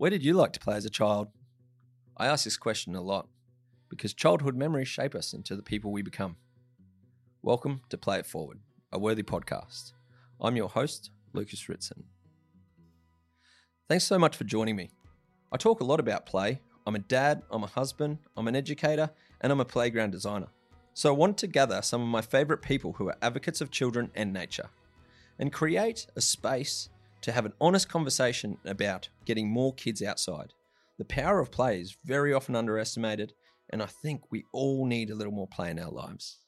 Where did you like to play as a child? I ask this question a lot because childhood memories shape us into the people we become. Welcome to Play It Forward, a worthy podcast. I'm your host, Lucas Ritson. Thanks so much for joining me. I talk a lot about play. I'm a dad, I'm a husband, I'm an educator, and I'm a playground designer. So I wanted to gather some of my favourite people who are advocates of children and nature and create a space to have an honest conversation about getting more kids outside. The power of play is very often underestimated, and I think we all need a little more play in our lives.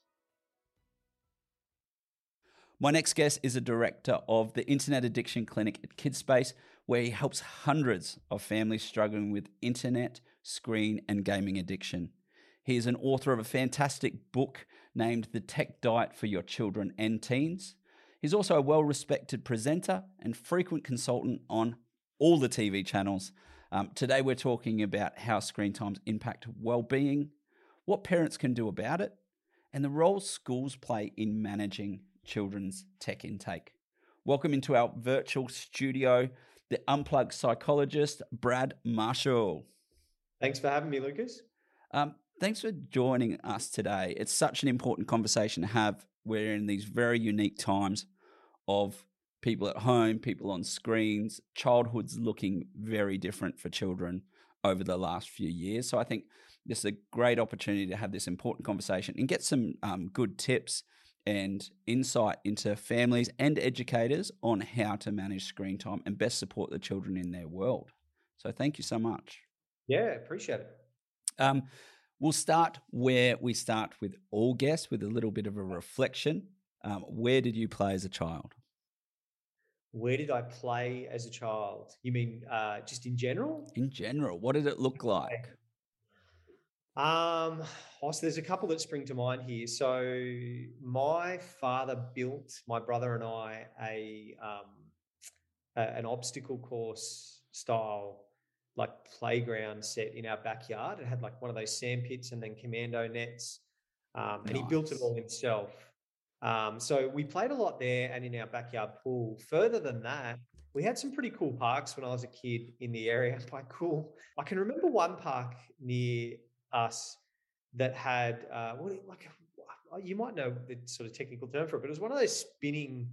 My next guest is a director of the Internet Addiction Clinic at KidSpace, where he helps hundreds of families struggling with internet, screen, and gaming addiction. He is an author of a fantastic book named The Tech Diet for Your Children and Teens. He's also a well respected presenter and frequent consultant on all the TV channels. Um, today, we're talking about how screen times impact well being, what parents can do about it, and the role schools play in managing children's tech intake. Welcome into our virtual studio, the unplugged psychologist, Brad Marshall. Thanks for having me, Lucas. Um, thanks for joining us today. It's such an important conversation to have. We're in these very unique times of people at home, people on screens, childhood's looking very different for children over the last few years. So I think this is a great opportunity to have this important conversation and get some um, good tips and insight into families and educators on how to manage screen time and best support the children in their world. So thank you so much. Yeah, appreciate it. Um, we'll start where we start with all guests with a little bit of a reflection um, where did you play as a child? Where did I play as a child? You mean uh, just in general? In general, what did it look like? Um, oh, so there's a couple that spring to mind here. So my father built my brother and I a, um, a an obstacle course style like playground set in our backyard. It had like one of those sand pits and then commando nets, um, and nice. he built it all himself. Um, so we played a lot there and in our backyard pool. Further than that, we had some pretty cool parks when I was a kid in the area. By cool, I can remember one park near us that had uh, what like uh, you might know the sort of technical term for it, but it was one of those spinning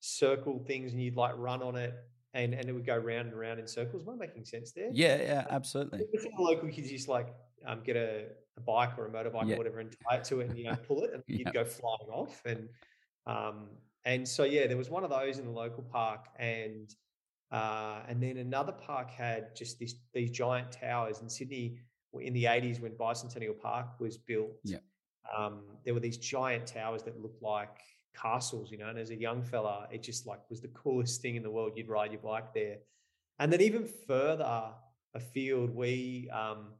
circle things, and you'd like run on it. And, and it would go round and round in circles. Am I making sense there? Yeah, yeah, absolutely. The local kids used to like um, get a, a, bike or a motorbike or whatever and tie it to it and you know pull it and you'd go flying off and um, and so yeah there was one of those in the local park and uh, and then another park had just this these giant towers in Sydney in the 80s when Bicentennial Park was built. Yeah. Um, there were these giant towers that looked like castles, you know, and as a young fella, it just like was the coolest thing in the world. You'd ride your bike there. And then even further afield, we um,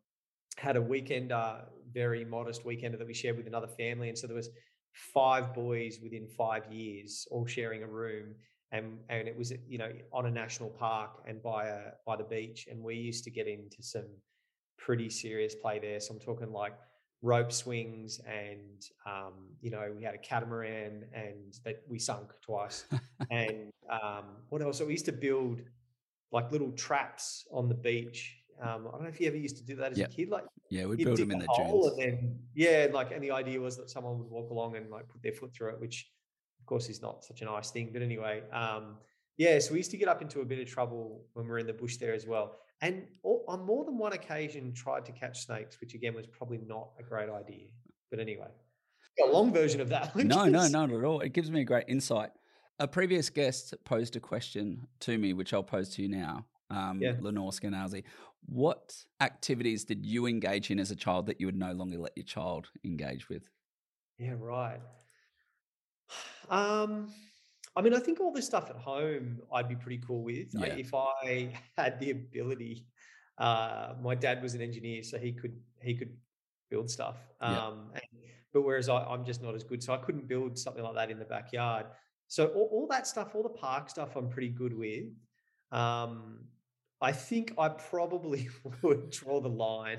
had a weekend, weekender, very modest weekender that we shared with another family. And so there was five boys within five years, all sharing a room. And, and it was you know on a national park and by a by the beach and we used to get into some pretty serious play there so i'm talking like rope swings and um, you know we had a catamaran and that we sunk twice and um, what else so we used to build like little traps on the beach um, I don't know if you ever used to do that as yep. a kid. Like, yeah, we build them in the dunes. And then, yeah, like, and the idea was that someone would walk along and like put their foot through it, which of course is not such a nice thing. But anyway, um, yeah, so we used to get up into a bit of trouble when we were in the bush there as well. And on more than one occasion, tried to catch snakes, which again was probably not a great idea. But anyway, a long version of that. No, no, not at all. It gives me a great insight. A previous guest posed a question to me, which I'll pose to you now um, yeah. Lenore Skenazy. What activities did you engage in as a child that you would no longer let your child engage with? Yeah, right. Um, I mean, I think all this stuff at home I'd be pretty cool with. Yeah. If I had the ability, uh, my dad was an engineer, so he could he could build stuff. Um, yeah. and, but whereas I, am just not as good, so I couldn't build something like that in the backyard. So all, all that stuff, all the park stuff, I'm pretty good with. Um, I think I probably would draw the line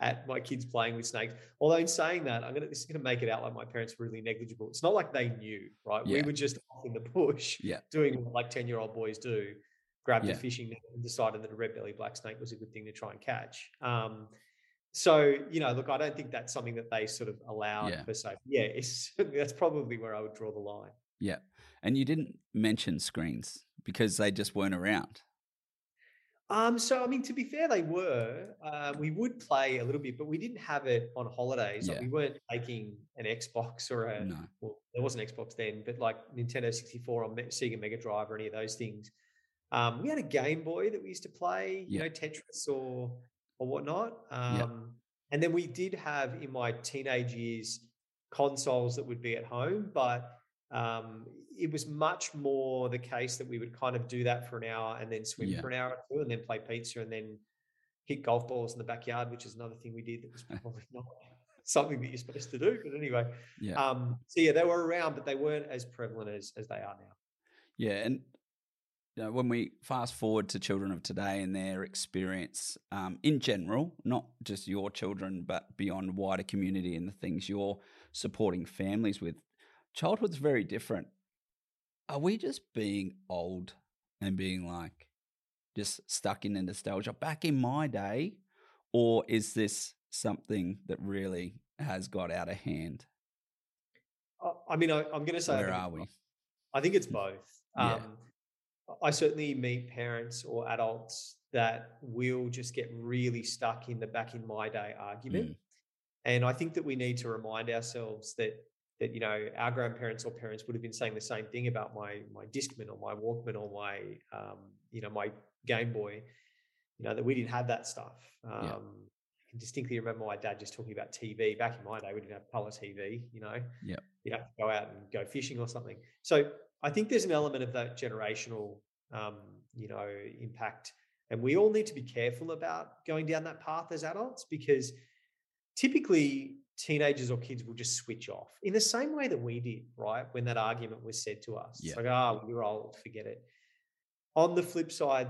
at my kids playing with snakes. Although in saying that, I'm gonna this is gonna make it out like my parents were really negligible. It's not like they knew, right? Yeah. We were just off in the bush, yeah. doing what like 10 year old boys do. grabbed Yeah. a fishing net and decided that a red belly black snake was a good thing to try and catch. Um, so you know, look, I don't think that's something that they sort of allowed Yeah. per se. Yeah, it's that's probably where I would draw the line. Yeah. And you didn't mention screens because they just weren't around. Um, so I mean, to be fair, they were. Uh, we would play a little bit, but we didn't have it on holidays. Like, we weren't taking an Xbox or a No. well, there wasn't Xbox then, but like Nintendo 64 or Me- Sega Mega Drive or any of those things. Um, we had a Game Boy that we used to play, you know, Tetris or or whatnot. Yeah. Um, and then we did have in my teenage years consoles that would be at home, but um, it was much more the case that we would kind of do that for an hour and then swim Yeah. for an hour or two and then play pizza and then hit golf balls in the backyard, which is another thing we did that was probably not something that you're supposed to do. But anyway, Yeah. um, so yeah, they were around, but they weren't as prevalent as as they are now. Yeah, and you know, when we fast forward to children of today and their experience um, in general, not just your children, but beyond wider community and the things you're supporting families with, childhood's very different. Are we just being old and being like just stuck in the nostalgia back in my day, or is this something that really has got out of hand? I- mean, I, I'm going to say, I Where think are it's we? both. I think it's both. Yeah. Um, I certainly meet parents or adults that will just get really stuck in the back in my day argument. Mm. And I think that we need to remind ourselves that that you know our grandparents or parents would have been saying the same thing about my my Discman or my Walkman or my um, you know my Game Boy. You know that we didn't have that stuff. Um, Yeah. I can distinctly remember my dad just talking about TV. Back in my day, we didn't have color TV. You know, Yep. you'd have to go out and go fishing or something. So I think there's an element of that generational, um, you know, impact, and we all need to be careful about going down that path as adults because typically teenagers or kids will just switch off in the same way that we did, right? When that argument was said to us, Yeah. it's like, oh, you're old, forget it. On the flip side,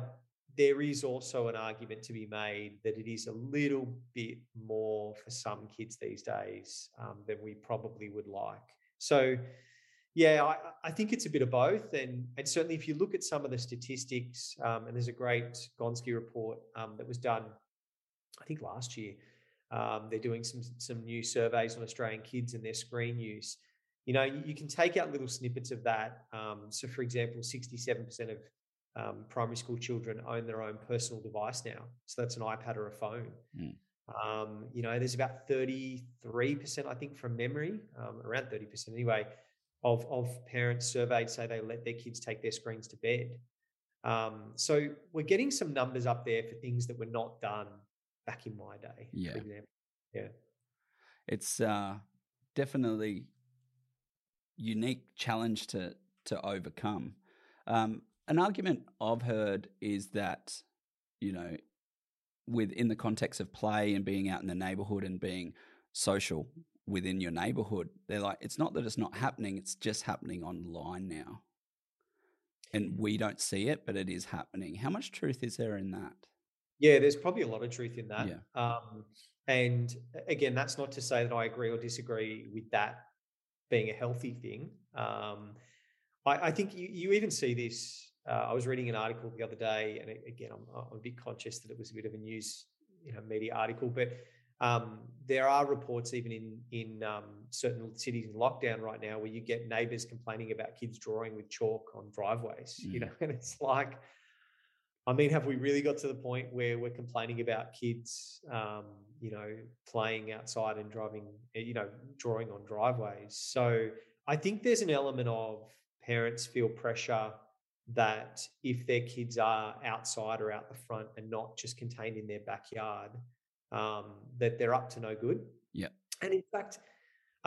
there is also an argument to be made that it is a little bit more for some kids these days um, than we probably would like. So, yeah, I, I think it's a bit of both, and and certainly if you look at some of the statistics, um, and there's a great Gonski report um, that was done, I think last year. Um, they're doing some some new surveys on Australian kids and their screen use. You know, you, you can take out little snippets of that. Um, so, for example, 67% of um, primary school children own their own personal device now. So that's an iPad or a phone. Mm. Um, you know, there's about 33%, I think, from memory, um, around 30% anyway, of, of parents surveyed say they let their kids take their screens to bed. Um, so we're getting some numbers up there for things that were not done back in my day, Yeah. for example. Yeah. it's uh, definitely unique challenge to to overcome. Um, an argument I've heard is that you know, within the context of play and being out in the neighborhood and being social within your neighborhood, they're like, it's not that it's not happening; it's just happening online now, and we don't see it, but it is happening. How much truth is there in that? Yeah, there's probably a lot of truth in that. Yeah. Um, and again, that's not to say that I agree or disagree with that being a healthy thing. Um, I, I think you, you even see this. Uh, I was reading an article the other day, and again, I'm, I'm a bit conscious that it was a bit of a news, you know, media article, but um, there are reports even in in um, certain cities in lockdown right now where you get neighbours complaining about kids drawing with chalk on driveways. You Mm. know, and it's like, I mean, have we really got to the point where we're complaining about kids, um, you know, playing outside and driving, eh, you know, drawing on driveways? So I think there's an element of parents feel pressure that if their kids are outside or out the front and not just contained in their backyard, um, that they're up to no good. Yeah. And in fact,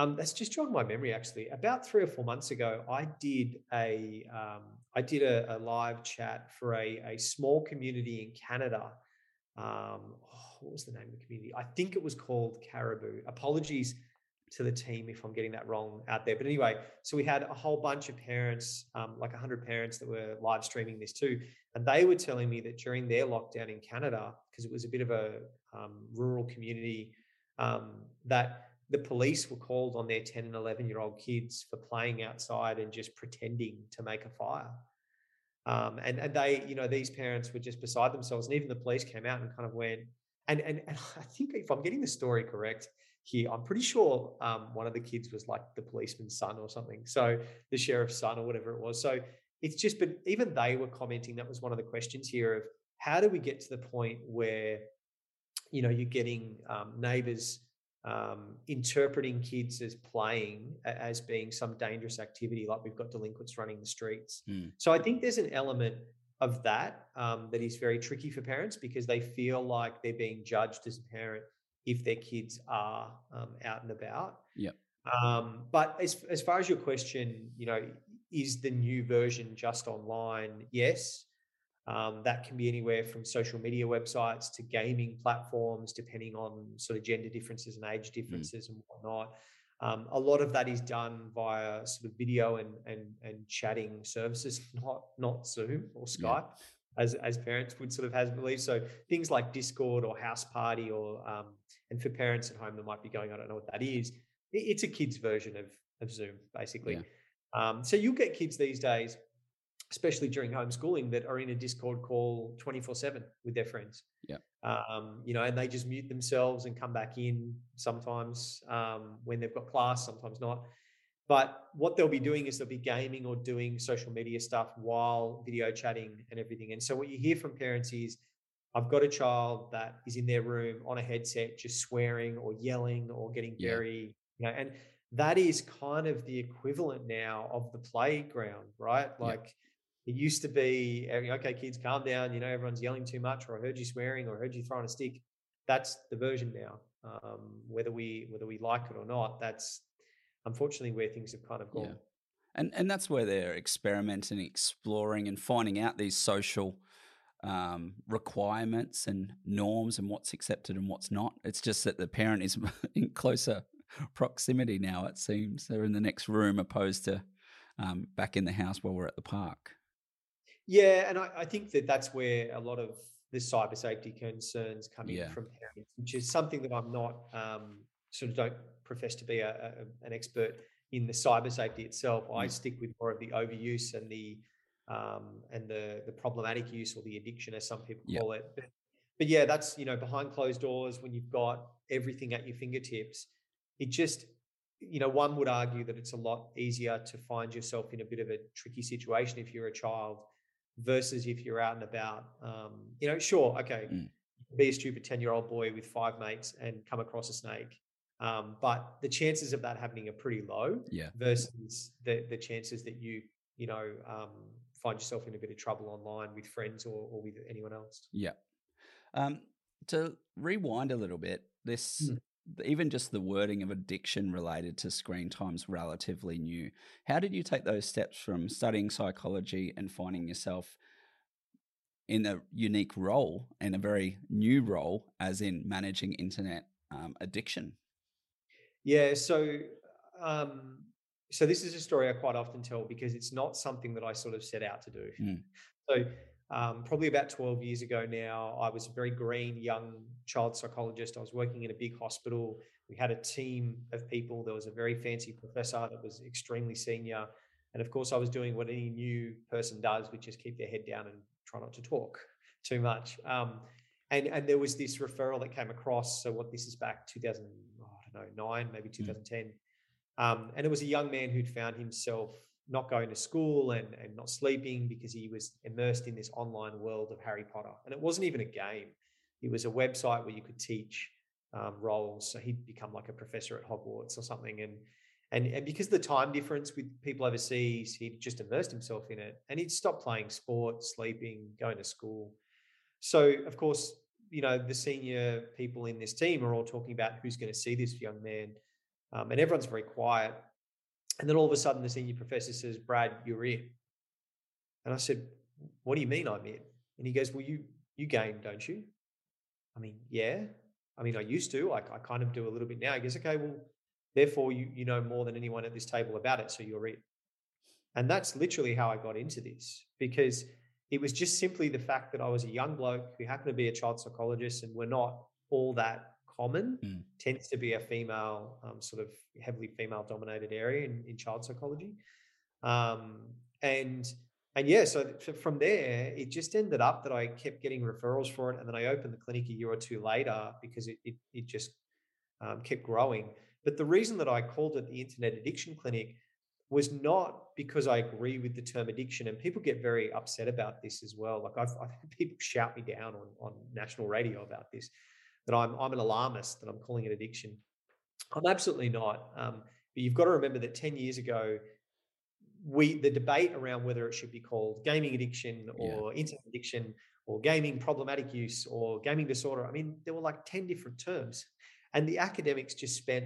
um, that's just jogged my memory. Actually, about three or four months ago, I did a um, I did a, a live chat for a a small community in Canada. Um, oh, what was the name of the community? I think it was called Caribou. Apologies to the team if I'm getting that wrong out there. But anyway, so we had a whole bunch of parents, um, like 100 parents that were live streaming this too. And they were telling me that during their lockdown in Canada, because it was a bit of a um, rural community, um, that the police were called on their 10 and 11 year old kids for playing outside and just pretending to make a fire. Um, and and they, you know, these parents were just beside themselves, and even the police came out and kind of went. And and, and I think if I'm getting the story correct here, I'm pretty sure um, one of the kids was like the policeman's son or something. So the sheriff's son or whatever it was. So it's just, but even they were commenting. That was one of the questions here of how do we get to the point where, you know, you're getting um, neighbors um, interpreting kids as playing as being some dangerous activity, like we've got delinquents running the streets. Mm. So I think there's an element of that um, that is very tricky for parents because they feel like they're being judged as a parent if their kids are um, out and about. Yep. Um, but as as far as your question, you know, is the new version just online? Yes. Um, that can be anywhere from social media websites to gaming platforms, depending on sort of gender differences and age Hmm. differences and whatnot. Um, a lot of that is done via sort of video and and and chatting services, not not Zoom or Yeah. Skype, as as parents would sort of have believed. So things like Discord or House Party, or um, and for parents at home that might be going, I don't know what that is. it- it's a kid's version of of Zoom, basically. Yeah. Um, so you'll get kids these days, especially during homeschooling, that are in a Discord call 24 7 with their friends. Yeah. Um, you know, and they just mute themselves and come back in sometimes um, when they've got class, sometimes not. But what they'll be doing is they'll be gaming or doing social media stuff while video chatting and everything. And so what you hear from parents is, I've got a child that is in their room on a headset, just swearing or yelling or getting Yeah. very, you know, and that is kind of the equivalent now of the playground, right? Yeah. It used to be, okay, kids, calm down. You know, everyone's yelling too much, or I heard you swearing, or I heard you throwing a stick. That's the version now. Um, whether we whether we like it or not, that's unfortunately where things have kind of gone. Yeah. And and that's where they're experimenting, exploring, and finding out these social um, requirements and norms and what's accepted and what's not. It's just that the parent is in closer proximity now. It seems they're in the next room opposed to um, back in the house while we're at the park. Yeah, and I, I think that that's where a lot of the cyber safety concerns come in from parents, which is something that I'm not um, sort of don't profess to be a, a, an expert in the cyber safety itself. I Mm. stick with more of the overuse and the um, and the the problematic use or the addiction, as some people Yeah. call it. But, but yeah, that's you know behind closed doors when you've got everything at your fingertips. It just you know one would argue that it's a lot easier to find yourself in a bit of a tricky situation if you're a child versus if you're out and about. Um, you know, sure, okay, Mm. be a stupid 10 year old boy with five mates and come across a snake. Um, but the chances of that happening are pretty low Yeah. versus the, the chances that you, you know, um, find yourself in a bit of trouble online with friends or, or with anyone else. Yeah. Um, to rewind a little bit, this Mm. Even just the wording of addiction related to screen time's relatively new. How did you take those steps from studying psychology and finding yourself in a unique role and a very new role, as in managing internet um, addiction? Yeah. So, um, so this is a story I quite often tell because it's not something that I sort of set out to do. Mm. So, um, probably about 12 years ago now, I was a very green young child psychologist. I was working in a big hospital. We had a team of people. There was a very fancy professor that was extremely senior. And of course, I was doing what any new person does, which is keep their head down and try not to talk too much. Um, and, and there was this referral that came across. So, what this is back 2000, oh, I don't know, nine, maybe 2010. Um, and it was a young man who'd found himself not going to school and, and not sleeping because he was immersed in this online world of Harry Potter. And it wasn't even a game, it was a website where you could teach um, roles. So he'd become like a professor at Hogwarts or something. And, and, and because of the time difference with people overseas, he'd just immersed himself in it and he'd stopped playing sport, sleeping, going to school. So, of course, you know, the senior people in this team are all talking about who's going to see this young man. Um, and everyone's very quiet. And then all of a sudden, the senior professor says, Brad, you're it. And I said, What do you mean I'm it? And he goes, Well, you you game, don't you? I mean, yeah. I mean, I used to. I, I kind of do a little bit now. He goes, Okay, well, therefore you you know more than anyone at this table about it, so you're it. And that's literally how I got into this because it was just simply the fact that I was a young bloke who happened to be a child psychologist, and we're not all that common. Mm. Tends to be a female, um, sort of heavily female dominated area in, in child psychology. Um, and and yeah, so from there, it just ended up that I kept getting referrals for it, and then I opened the clinic a year or two later because it it, it just um, kept growing. But the reason that I called it the Internet Addiction Clinic was not because I agree with the term addiction, and people get very upset about this as well. Like I've, I've had people shout me down on on national radio about this, that I'm I'm an alarmist, that I'm calling it addiction. I'm absolutely not. Um, but you've got to remember that 10 years ago, we the debate around whether it should be called gaming addiction or yeah. internet addiction or gaming problematic use or gaming disorder. I mean, there were like 10 different terms. And the academics just spent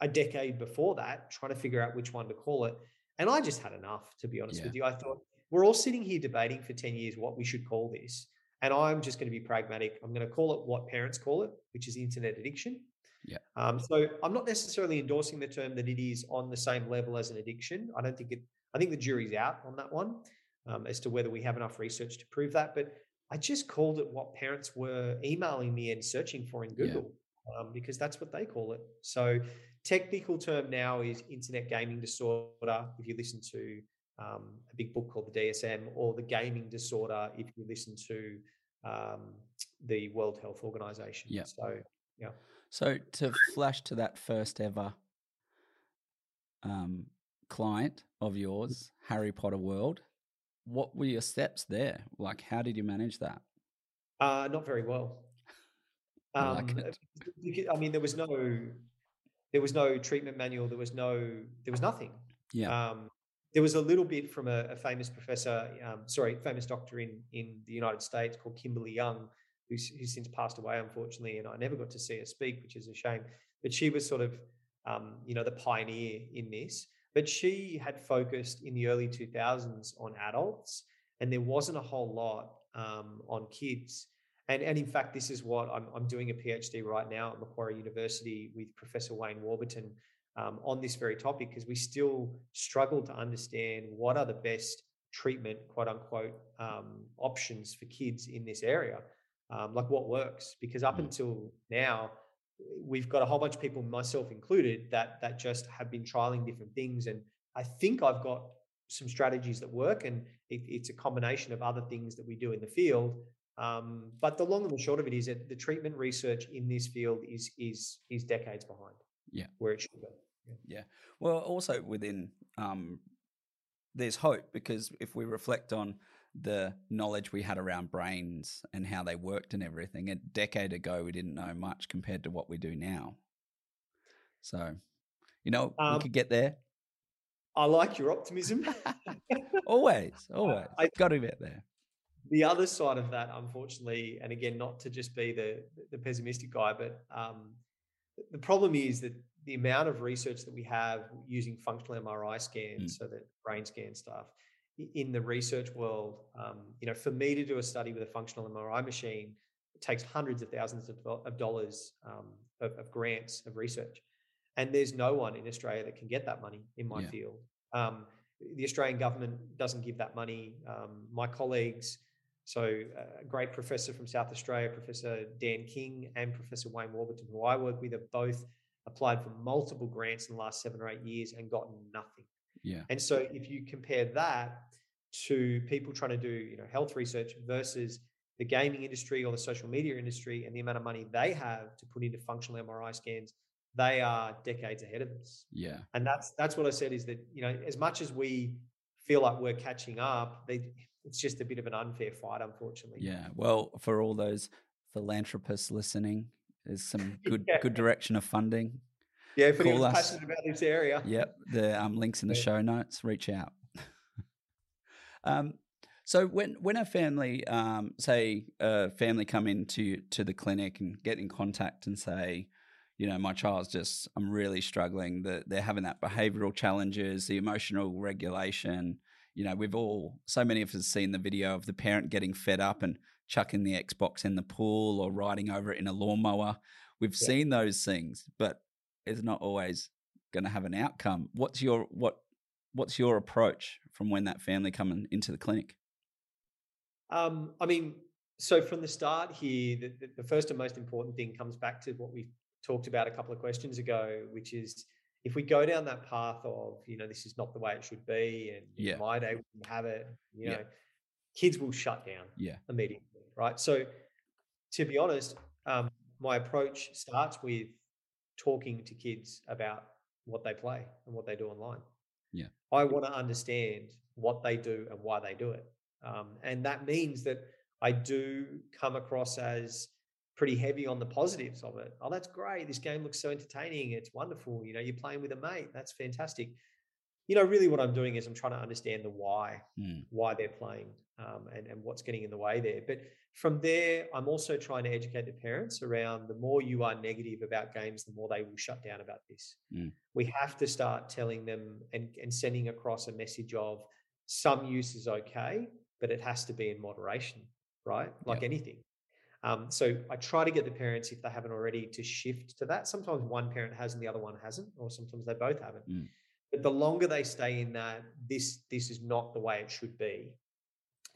a decade before that trying to figure out which one to call it. And I just had enough, to be honest yeah. with you. I thought, we're all sitting here debating for 10 years what we should call this. And I'm just going to be pragmatic. I'm going to call it what parents call it, which is internet addiction. Yeah. Um, so I'm not necessarily endorsing the term that it is on the same level as an addiction. I don't think it. I think the jury's out on that one um, as to whether we have enough research to prove that. But I just called it what parents were emailing me and searching for in Google yeah. um, because that's what they call it. So technical term now is internet gaming disorder. If you listen to um, a big book called the DSM, or the gaming disorder, if you listen to um, the World Health Organization. Yeah. So yeah. So to flash to that first ever um, client of yours, Harry Potter World, what were your steps there? Like, how did you manage that? Uh, not very well. Um, I, like I mean, there was no, there was no treatment manual. There was no, there was nothing. Yeah. Um, there was a little bit from a, a famous professor, um, sorry, famous doctor in in the United States called Kimberly Young, who's, who's since passed away, unfortunately, and I never got to see her speak, which is a shame. But she was sort of, um, you know, the pioneer in this. But she had focused in the early 2000s on adults, and there wasn't a whole lot um, on kids. And, and in fact, this is what I'm, I'm doing a PhD right now at Macquarie University with Professor Wayne Warburton um, on this very topic because we still struggle to understand what are the best treatment, quote unquote, um, options for kids in this area um, like what works because up mm. until now we've got a whole bunch of people myself included that that just have been trialing different things and i think i've got some strategies that work and it, it's a combination of other things that we do in the field um, but the long and the short of it is that the treatment research in this field is is is decades behind yeah where it should go yeah, yeah. well also within um, there's hope because if we reflect on the knowledge we had around brains and how they worked and everything. A decade ago, we didn't know much compared to what we do now. So, you know, um, we could get there. I like your optimism. always, always. I got to get there. The other side of that, unfortunately, and again, not to just be the the pessimistic guy, but um, the problem is that the amount of research that we have using functional MRI scans, mm. so that brain scan stuff, in the research world, um, you know, for me to do a study with a functional MRI machine, it takes hundreds of thousands of, of dollars um, of, of, grants of research, and there's no one in Australia that can get that money in my yeah. field. Um, the Australian government doesn't give that money. Um, my colleagues, so uh, a great professor from South Australia, Professor Dan King, and Professor Wayne Warburton, who I work with, have both applied for multiple grants in the last seven or eight years and gotten nothing. Yeah. And so if you compare that to people trying to do, you know, health research versus the gaming industry or the social media industry and the amount of money they have to put into functional MRI scans, they are decades ahead of us. Yeah. And that's that's what I said is that, you know, as much as we feel like we're catching up, they it's just a bit of an unfair fight, unfortunately. Yeah. Well, for all those philanthropists listening, there's some good yeah. good direction of funding. Yeah, if anyone's passionate about this area. Yep, the um, links in the yeah. show notes. Reach out. um, so when when a family, um, say a family come into to the clinic and get in contact and say, you know, my child's just, I'm really struggling. That they're having that behavioural challenges, the emotional regulation. You know, we've all, so many of us seen the video of the parent getting fed up and chucking the Xbox in the pool or riding over it in a lawnmower. We've yeah. seen those things, but it's not always going to have an outcome. What's your what what's your approach from when that family come into the clinic? Um, I mean, so from the start here, the, the, the first and most important thing comes back to what we talked about a couple of questions ago, which is if we go down that path of, you know, this is not the way it should be, and Yeah. my day we can have it, you Yeah. know, kids will shut down Yeah. immediately, right? So, to be honest, um, my approach starts with talking to kids about what they play and what they do online. Yeah. I want to understand what they do and why they do it. Um, and that means that I do come across as pretty heavy on the positives of it. Oh, that's great. This game looks so entertaining. It's wonderful. You know, you're playing with a mate. That's fantastic. You know, really what I'm doing is I'm trying to understand the why, Mm. why they're playing um, and, and what's getting in the way there. But from there, I'm also trying to educate the parents around the more you are negative about games, the more they will shut down about this. Mm. We have to start telling them and, and sending across a message of some use is okay, but it has to be in moderation, right? Like Yep. anything. Um, so I try to get the parents, if they haven't already, to shift to that. Sometimes one parent has and the other one hasn't, or sometimes they both haven't. Mm. But the longer they stay in that, this this is not the way it should be,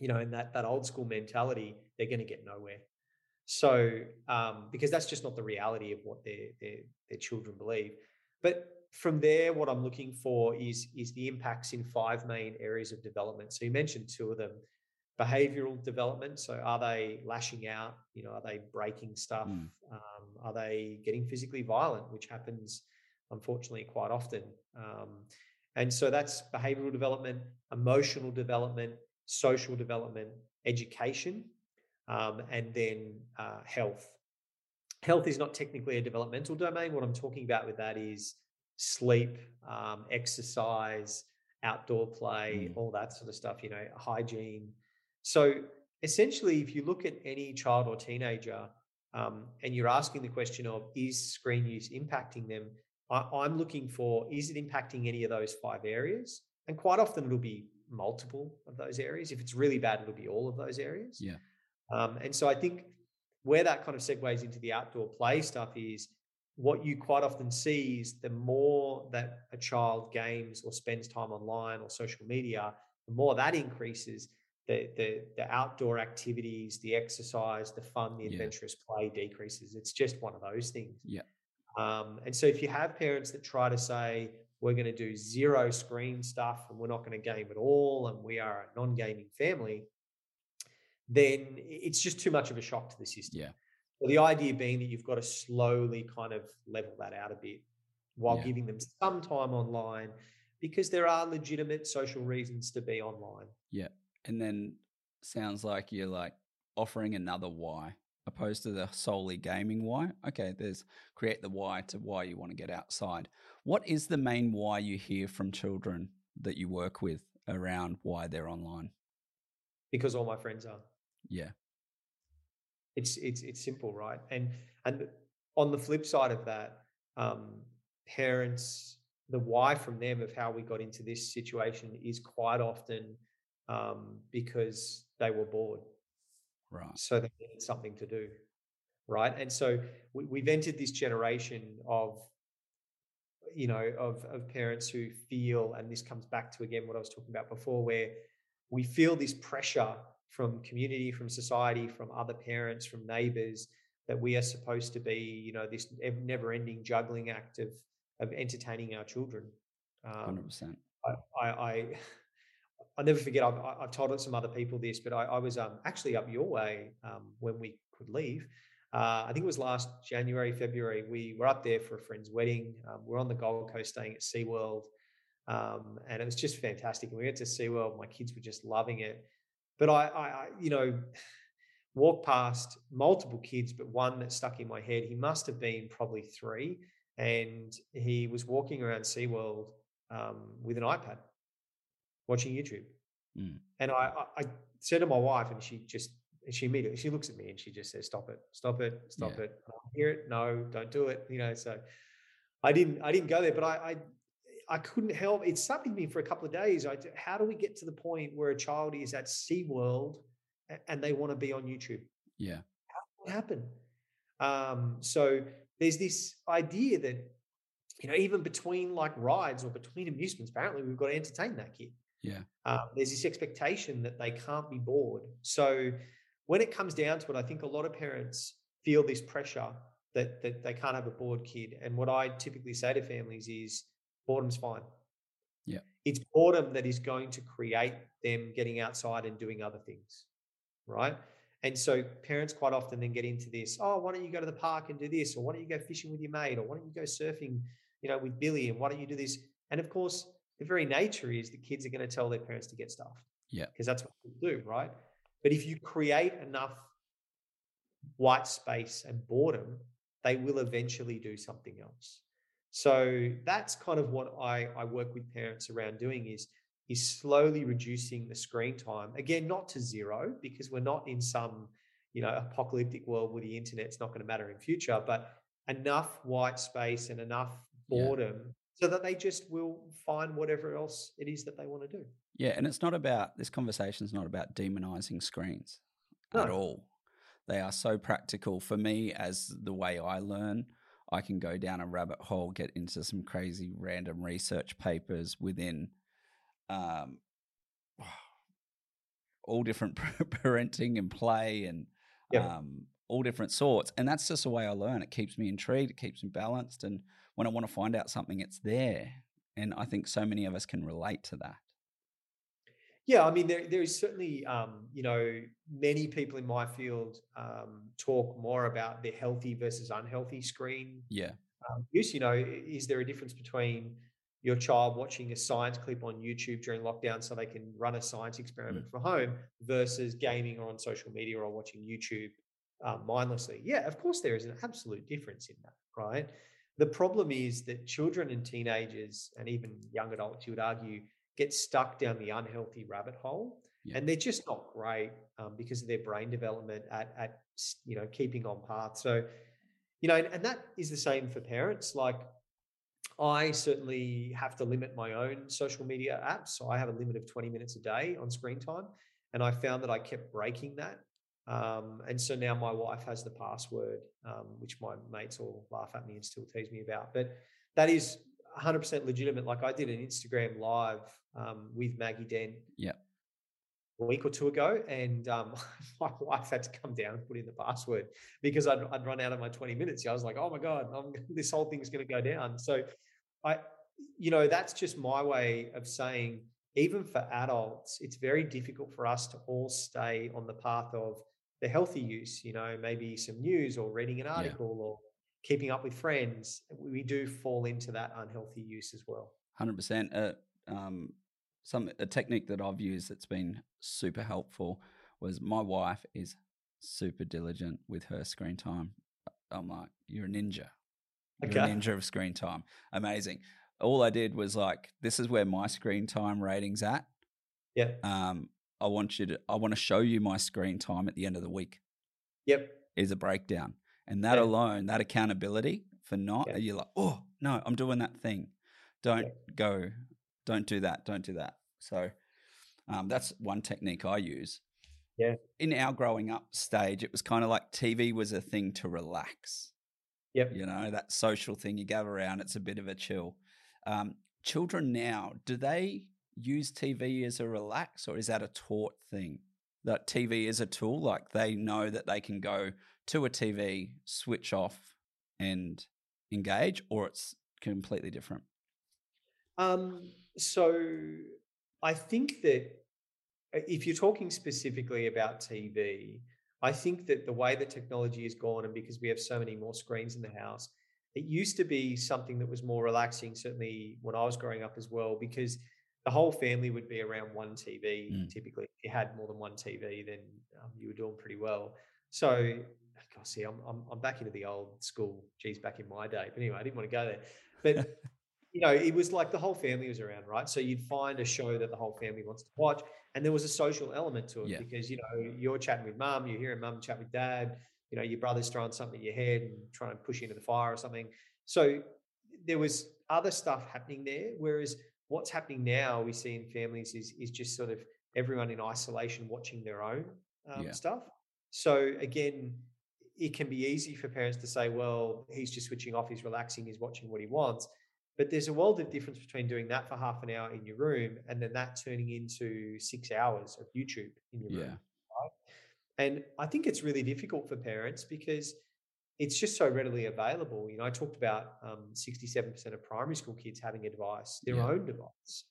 you know, in that that old school mentality, they're going to get nowhere. So um, because that's just not the reality of what their their their children believe. But from there, what I'm looking for is is the impacts in five main areas of development. So you mentioned two of them behavioral development. So are they lashing out? You know are they breaking stuff? Mm. um, are they getting physically violent which happens unfortunately quite often? Um, and so that's behavioral development emotional development social development education um, and then uh, health. Health is not technically a developmental domain. What i'm talking about with that is sleep um, exercise outdoor play Mm. all that sort of stuff you know hygiene so essentially, if you look at any child or teenager um, and you're asking the question of is screen use impacting them, I, I'm looking for is it impacting any of those five areas? And quite often it'll be multiple of those areas. If it's really bad, it'll be all of those areas. Yeah. Um, and so I think where that kind of segues into the outdoor play stuff is what you quite often see is the more that a child games or spends time online or social media, the more that increases the the the outdoor activities, the exercise, the fun, the Yeah. adventurous play decreases. It's just one of those things. Yeah. Um, and so if you have parents that try to say we're going to do zero screen stuff and we're not going to game at all and we are a non-gaming family, then it's just too much of a shock to the system. Yeah. So the idea being that you've got to slowly kind of level that out a bit while Yeah. giving them some time online because there are legitimate social reasons to be online. And then sounds like you're like offering another why opposed to the solely gaming why. Okay, there's create the why to why you want to get outside. What is the main why you hear from children that you work with around why they're online? because all my friends are. Yeah. It's it's it's simple, right? And and on the flip side of that, um, parents, the why from them of how we got into this situation is quite often um, because they were bored, Right. so they needed something to do, right? And so we, we've entered this generation of you know of of parents who feel, and this comes back to again what I was talking about before, where we feel this pressure from community, from society, from other parents, from neighbors that we are supposed to be, you know, this never-ending juggling act of of entertaining our children. Hundred Um, percent. I, I, I I'll never forget. I've, I've told some other people this, but I, I was um, actually up your way um, when we could leave. Uh, I think it was last January, February. We were up there for a friend's wedding. Um, we're on the Gold Coast, staying at SeaWorld, um, and it was just fantastic. And we went to SeaWorld. My kids were just loving it. But I, I, I, you know, walked past multiple kids, but one that stuck in my head. He must have been probably three, and he was walking around SeaWorld um, with an iPad, watching YouTube. Mm. And I, I, I said to my wife, and she just, and she immediately, she looks at me and she just says, "Stop it, stop it, stop Yeah. it." I hear it? No, don't do it. You know, so I didn't, I didn't go there, but I, I, I couldn't help. It stuck with me for a couple of days. I, how do we get to the point where a child is at SeaWorld and they want to be on YouTube? Yeah. What happened? Um, so there's this idea that you know, even between like rides or between amusements, apparently we've got to entertain that kid. Yeah. Um, there's this expectation that they can't be bored. So when it comes down to it, I think a lot of parents feel this pressure that that they can't have a bored kid. And what I typically say to families is, boredom's fine. Yeah. It's boredom that is going to create them getting outside and doing other things. Right. And so parents quite often then get into this, oh, why don't you go to the park and do this? Or why don't you go fishing with your mate? Or why don't you go surfing, you know, with Billy? And why don't you do this? And of course, the very nature is the kids are going to tell their parents to get stuff. Yeah. Because that's what they do, right? But if you create enough white space and boredom, they will eventually do something else. So that's kind of what I, I work with parents around doing is, is slowly reducing the screen time. Again, not to zero, because we're not in some, you know, apocalyptic world where the internet's not going to matter in future, but enough white space and enough boredom. So that they just will find whatever else it is that they want to do. Yeah, and it's not about this conversation is not about demonizing screens no. at all. They are so practical for me as the way I learn. I can go down a rabbit hole, get into some crazy random research papers within um, all different parenting and play and yep. um, all different sorts. And that's just the way I learn. It keeps me intrigued, it keeps me balanced. And when I want to find out something, it's there. And I think so many of us can relate to that. Yeah, I mean, there there is certainly, um, you know, many people in my field um, talk more about the healthy versus unhealthy screen yeah. um, use. You know, is there a difference between your child watching a science clip on YouTube during lockdown so they can run a science experiment mm. from home versus gaming or on social media or watching YouTube um, mindlessly? Yeah, of course, there is an absolute difference in that, right? The problem is that children and teenagers and even young adults, you would argue, get stuck down the unhealthy rabbit hole. Yeah. And they're just not great um, because of their brain development at, at, you know, keeping on path. So, you know, and, and that is the same for parents. Like, I certainly have to limit my own social media apps. So I have a limit of 20 minutes a day on screen time. And I found that I kept breaking that. Um, and so now my wife has the password, um, which my mates all laugh at me and still tease me about. But that is 100% legitimate. Like I did an Instagram live um, with Maggie Dent Yeah. A week or two ago, and um, my wife had to come down and put in the password because I'd, I'd run out of my 20 minutes. I was like, oh my God, I'm, this whole thing's going to go down. So, I, you know, that's just my way of saying, even for adults, it's very difficult for us to all stay on the path of the healthy use, you know, maybe some news or reading an article yeah. or keeping up with friends. We do fall into that unhealthy use as well. 100%. Uh, um, some a technique that I've used that's been super helpful was my wife is super diligent with her screen time. I'm like, you're a ninja. You're okay. a ninja of screen time. Amazing. All I did was like, this is where my screen time rating's at. Yeah. Um, I want you to I want to show you my screen time at the end of the week. Yep. Is a breakdown. And that yeah. alone, that accountability for not, yeah. you're like, oh no, I'm doing that thing. Don't yeah. go don't do that. Don't do that. So um, that's one technique I use. Yeah. In our growing up stage, it was kind of like TV was a thing to relax. Yep. You know, that social thing you gather around, it's a bit of a chill. Um, children now, do they use TV as a relax or is that a taught thing? That TV is a tool, like they know that they can go to a TV, switch off and engage, or it's completely different? Um, so I think that uh, if you're talking specifically about TV, I think that the way that technology has gone, and because we have so many more screens in the house, it used to be something that was more relaxing, certainly when I was growing up as well, because the whole family would be around one TV. Mm. Typically, if you had more than one TV, then um, you were doing pretty well. So, gosh, see, I'm, I'm, I'm back into the old school. Geez, back in my day. But anyway, I didn't want to go there. But you know, it was like the whole family was around, right? So you'd find a show that the whole family wants to watch, and there was a social element to it yeah. because you know you're chatting with mum, you're hearing mum chat with dad, you know, your brother's throwing something at your head and trying to push you into the fire or something. So there was other stuff happening there. Whereas what's happening now, we see in families is is just sort of everyone in isolation watching their own um, yeah. stuff. So again, it can be easy for parents to say, "Well, he's just switching off, he's relaxing, he's watching what he wants." But there's a world of difference between doing that for half an hour in your room and then that turning into six hours of YouTube in your yeah. room. Right? And I think it's really difficult for parents because it's just so readily available. You know, I talked about um, 67% of primary school kids having a device, their Yeah. own device.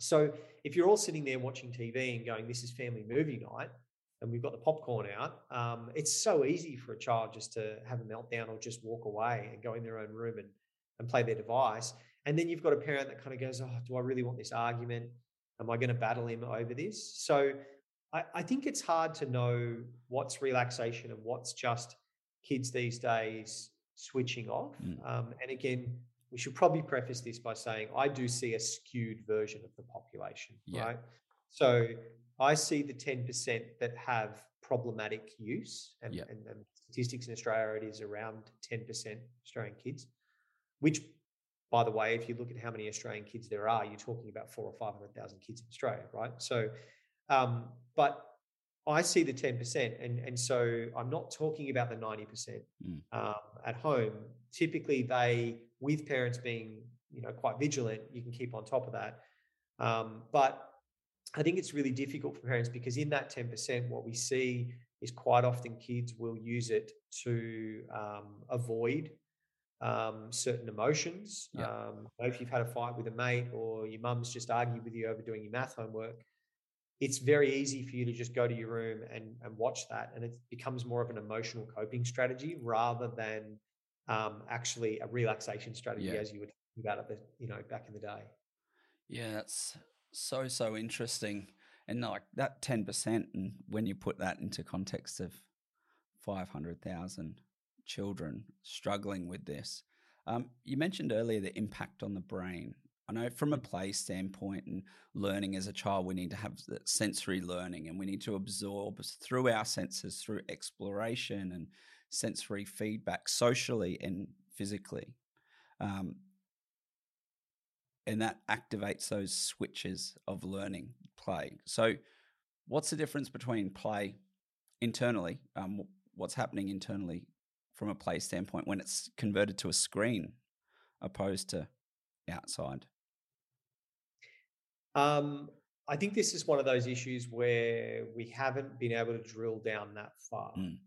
So if you're all sitting there watching TV and going, "This is family movie night," and we've got the popcorn out, um, it's so easy for a child just to have a meltdown or just walk away and go in their own room and and play their device. And then you've got a parent that kind of goes, "Oh, do I really want this argument? Am I going to battle him over this?" So I, I think it's hard to know what's relaxation and what's just kids these days switching off. Mm. Um, and again, we should probably preface this by saying I do see a skewed version of the population, Yeah. right? So I see the 10% that have problematic use, and, Yeah. and, and statistics in Australia, it is around 10% Australian kids, which, by the way, if you look at how many Australian kids there are, you're talking about four or 500,000 kids in Australia, right? So, um, but I see the 10%. And, and so I'm not talking about the 90% Mm. um, at home. Typically, they, with parents being, you know, quite vigilant, you can keep on top of that. Um, but I think it's really difficult for parents because in that 10%, what we see is quite often kids will use it to um, avoid um, certain emotions. Yeah. Um, if you've had a fight with a mate or your mum's just argued with you over doing your math homework, it's very easy for you to just go to your room and, and watch that. And it becomes more of an emotional coping strategy rather than um, actually a relaxation strategy, Yeah. as you were talking about at the, you know, back in the day. Yeah, that's so so interesting. And like that ten percent, and when you put that into context of five hundred thousand children struggling with this, um, you mentioned earlier the impact on the brain. I know from a play standpoint and learning as a child, we need to have sensory learning, and we need to absorb through our senses, through exploration and sensory feedback, socially and physically. Um, and that activates those switches of learning play. So, what's the difference between play internally? Um, what's happening internally from a play standpoint when it's converted to a screen opposed to outside? Um, I think this is one of those issues where we haven't been able to drill down that far. Mm.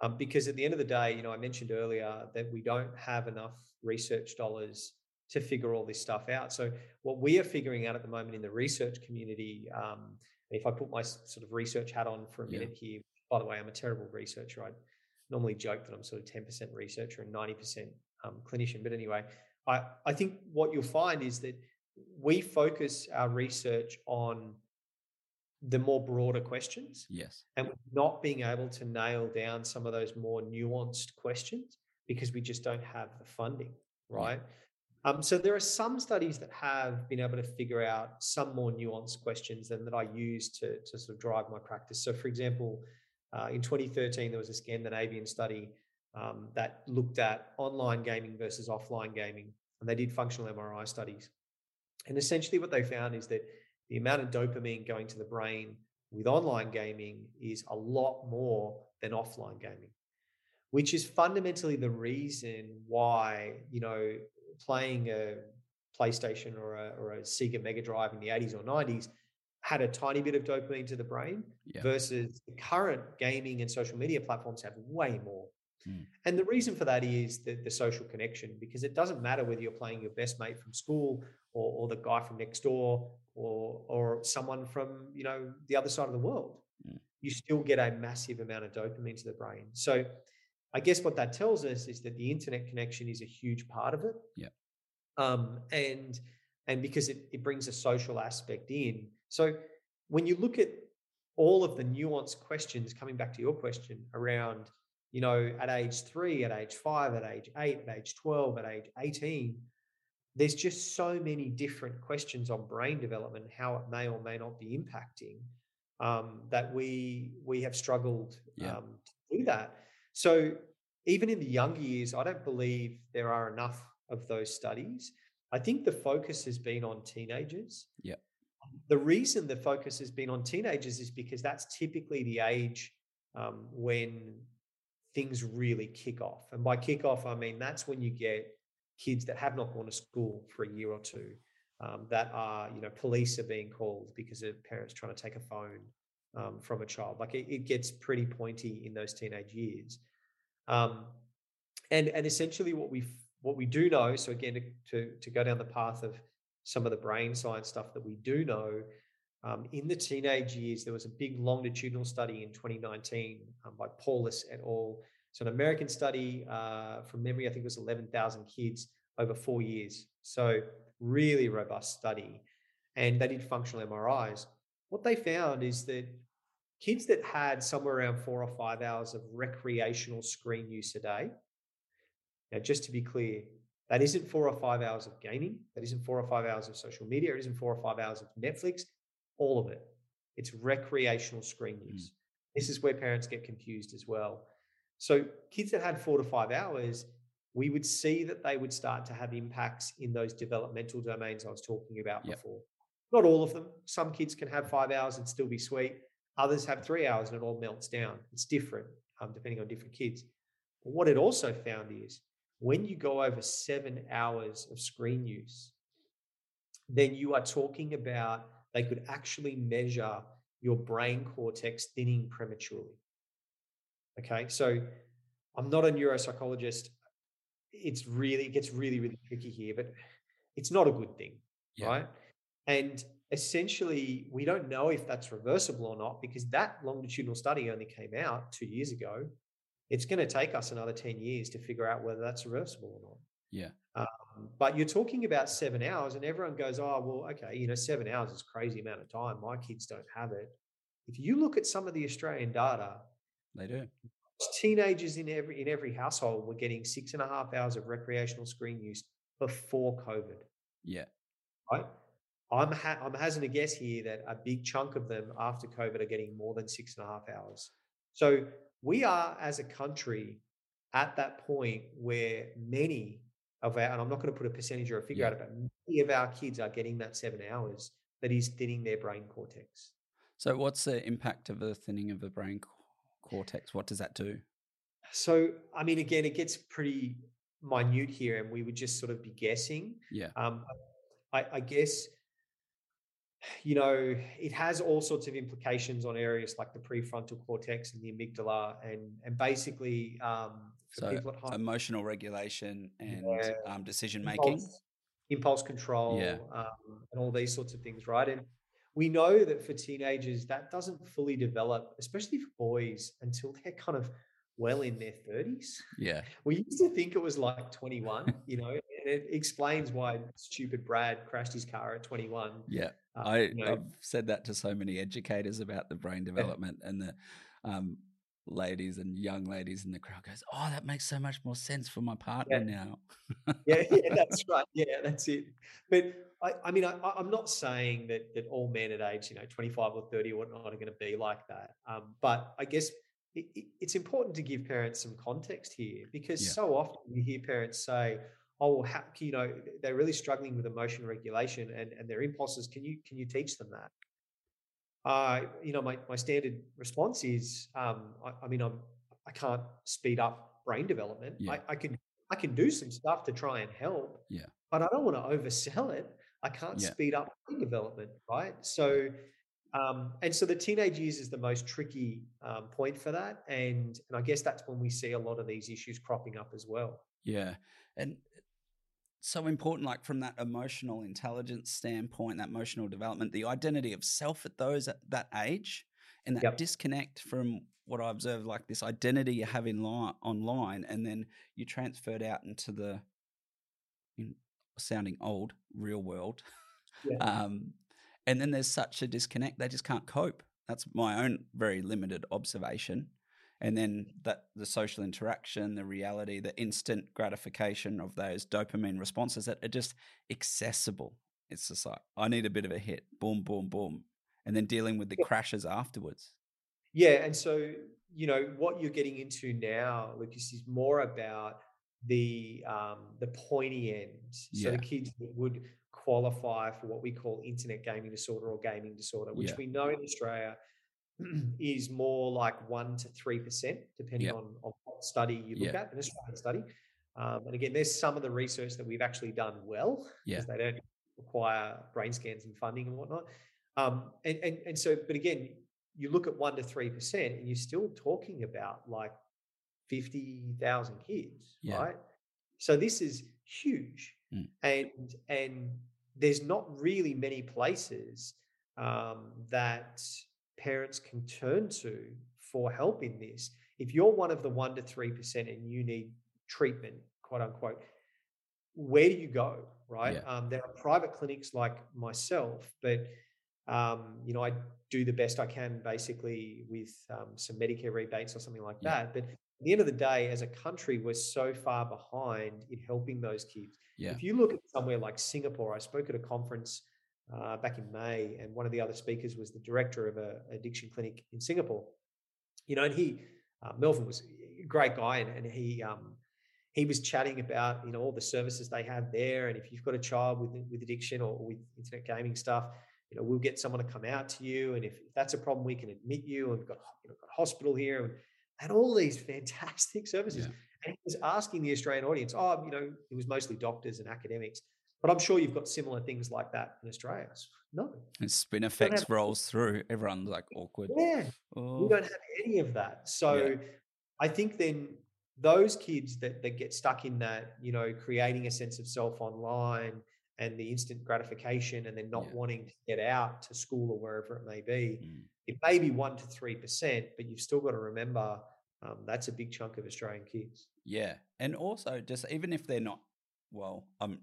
Um, because at the end of the day, you know, I mentioned earlier that we don't have enough research dollars to figure all this stuff out. So what we are figuring out at the moment in the research community, um, if I put my sort of research hat on for a Yeah. minute here, by the way, I'm a terrible researcher. I normally joke that I'm sort of 10% researcher and 90% um, clinician. But anyway, I, I think what you'll find is that we focus our research on the more broader questions Yes. and not being able to nail down some of those more nuanced questions because we just don't have the funding, right? Um, so there are some studies that have been able to figure out some more nuanced questions and that I use to, to sort of drive my practice. So, for example, uh, in 2013, there was a Scandinavian study um, that looked at online gaming versus offline gaming, and they did functional MRI studies. And essentially, what they found is that the amount of dopamine going to the brain with online gaming is a lot more than offline gaming, which is fundamentally the reason why, you know, playing a PlayStation or a, or a Sega Mega Drive in the 80s or 90s had a tiny bit of dopamine to the brain Yeah. versus the current gaming and social media platforms have way more. Mm. And the reason for that is the, the social connection, because it doesn't matter whether you're playing your best mate from school or, or the guy from next door or, or someone from, you know, the other side of the world. Mm. You still get a massive amount of dopamine to the brain. So I guess what that tells us is that the internet connection is a huge part of it. Yeah. Um, and and because it, it brings a social aspect in. So when you look at all of the nuanced questions, coming back to your question around, you know, at age three, at age five, at age eight, at age 12, at age 18, there's just so many different questions on brain development, how it may or may not be impacting, um, that we we have struggled Yeah. um, to do that. So even in the younger years, I don't believe there are enough of those studies. I think the focus has been on teenagers. Yeah. The reason the focus has been on teenagers is because that's typically the age um, when things really kick off. And by kick off, I mean that's when you get kids that have not gone to school for a year or two, um, that are, you know, police are being called because a parent's trying to take a phone um, from a child. Like it, it gets pretty pointy in those teenage years. Um, and and essentially what we what we do know. So again, to, to to go down the path of some of the brain science stuff that we do know. Um, in the teenage years, there was a big longitudinal study in 2019 um, by Paulus et al. So, an American study uh, from memory, I think it was 11,000 kids over four years. So, really robust study. And they did functional MRIs. What they found is that kids that had somewhere around four or five hours of recreational screen use a day, now, just to be clear, that isn't four or five hours of gaming. That isn't four or five hours of social media. It isn't four or five hours of Netflix. All of it. It's recreational screen hmm. use. Mm. This is where parents get confused as well. So, kids that had four to five hours, we would see that they would start to have impacts in those developmental domains I was talking about yep. before. Not all of them. Some kids can have five hours and still be sweet. Others have three hours and it all melts down. It's different um, depending on different kids. But what it also found is when you go over seven hours of screen use, then you are talking about they could actually measure your brain cortex thinning prematurely. Okay, so I'm not a neuropsychologist. It's really, it gets really, really tricky here, but it's not a good thing, yeah. right? And essentially, we don't know if that's reversible or not because that longitudinal study only came out two years ago it's going to take us another 10 years to figure out whether that's reversible or not. Yeah. Um, but you're talking about seven hours, and everyone goes, oh, well, okay, you know, seven hours is crazy amount of time. My kids don't have it. If you look at some of the Australian data, they do. Teenagers in every in every household were getting six and a half hours of recreational screen use before COVID. Yeah. Right. I'm ha- I'm hazarding a guess here that a big chunk of them after COVID are getting more than six and a half hours. So we are as a country at that point where many of our, and I'm not going to put a percentage or a figure yeah. out, but many of our kids are getting that seven hours that is thinning their brain cortex. So, what's the impact of the thinning of the brain cortex? What does that do? So, I mean, again, it gets pretty minute here, and we would just sort of be guessing. Yeah. Um, I, I guess you know, it has all sorts of implications on areas like the prefrontal cortex and the amygdala, and and basically um, so people at home, emotional regulation and yeah, um, decision making, impulse, impulse, control, yeah. um, and all these sorts of things, right? And we know that for teenagers, that doesn't fully develop, especially for boys, until they're kind of well in their 30s. Yeah. We used to think it was like 21, you know, and it explains why stupid Brad crashed his car at 21. Yeah. Uh, I, you know, I've said that to so many educators about the brain development and the um, ladies and young ladies in the crowd goes, "Oh, that makes so much more sense for my partner yeah. now." yeah, yeah, that's right. Yeah, that's it. But I, I mean, I, am not saying that that all men at age, you know, 25 or 30 or whatnot, are going to be like that. Um, but I guess it, it, it's important to give parents some context here because yeah. so often you hear parents say, oh, well, how, you know, they're really struggling with emotion regulation and, and their impulses. Can you can you teach them that? Uh, you know, my, my standard response is, um, I, I, mean, I'm I can't speed up brain development. Yeah. I, I can I can do some stuff to try and help. Yeah. But I don't want to oversell it. I can't yeah. speed up brain development, right? So um, and so the teenage years is the most tricky um, point for that, and and I guess that's when we see a lot of these issues cropping up as well. Yeah, and so important, like from that emotional intelligence standpoint, that emotional development, the identity of self at those at that age, and that yep. disconnect from what I observed, like this identity you have in line online, and then you transferred out into the in, sounding old real world. Yeah. um, and then there's such a disconnect; they just can't cope. That's my own very limited observation and then that the social interaction the reality the instant gratification of those dopamine responses that are just accessible. It's just like i need a bit of a hit. Boom boom boom. And then dealing with the crashes afterwards. Yeah and so you know what you're getting into now lucas is more about the um the pointy end so yeah. the kids would qualify for what we call internet gaming disorder or gaming disorder which yeah. we know in australia is more like one to three percent, depending yep. on, on what study you look yep. at, an Australian study. Um, and again, there's some of the research that we've actually done well because yeah. they don't require brain scans and funding and whatnot. Um, and, and and so, but again, you look at one to three percent, and you're still talking about like 50,000 kids, Yeah. right? So this is huge. Mm. And and there's not really many places um, that parents can turn to for help in this. If you're one of the one to three percent and you need treatment, quote unquote, where do you go? Right? Yeah. Um, there are private clinics like myself, but um, you know, I do the best I can basically with um, some Medicare rebates or something like Yeah. that. But at the end of the day, as a country, we're so far behind in helping those kids. Yeah. If you look at somewhere like Singapore, I spoke at a conference uh, back in May, and one of the other speakers was the director of a addiction clinic in Singapore. You know, and he, uh, Melvin was a great guy, and, and he um, he was chatting about you know all the services they have there, and if you've got a child with with addiction or with internet gaming stuff, you know we'll get someone to come out to you, and if, if that's a problem, we can admit you, and we've got you know got a hospital here, and, and all these fantastic services. Yeah. And he was asking the Australian audience, oh, you know, it was mostly doctors and academics, but I'm sure you've got similar things like that in Australia. No, And spin effects have- rolls through. Everyone's like awkward. yeah, Oh, we don't have any of that. So I think then those kids that that get stuck in that, you know, creating a sense of self online and the instant gratification and then not Yeah. wanting to get out to school or wherever it may be, Mm. it may be one to three percent, but you've still got to remember um, that's a big chunk of Australian kids. Yeah, and also just even if they're not, well, I'm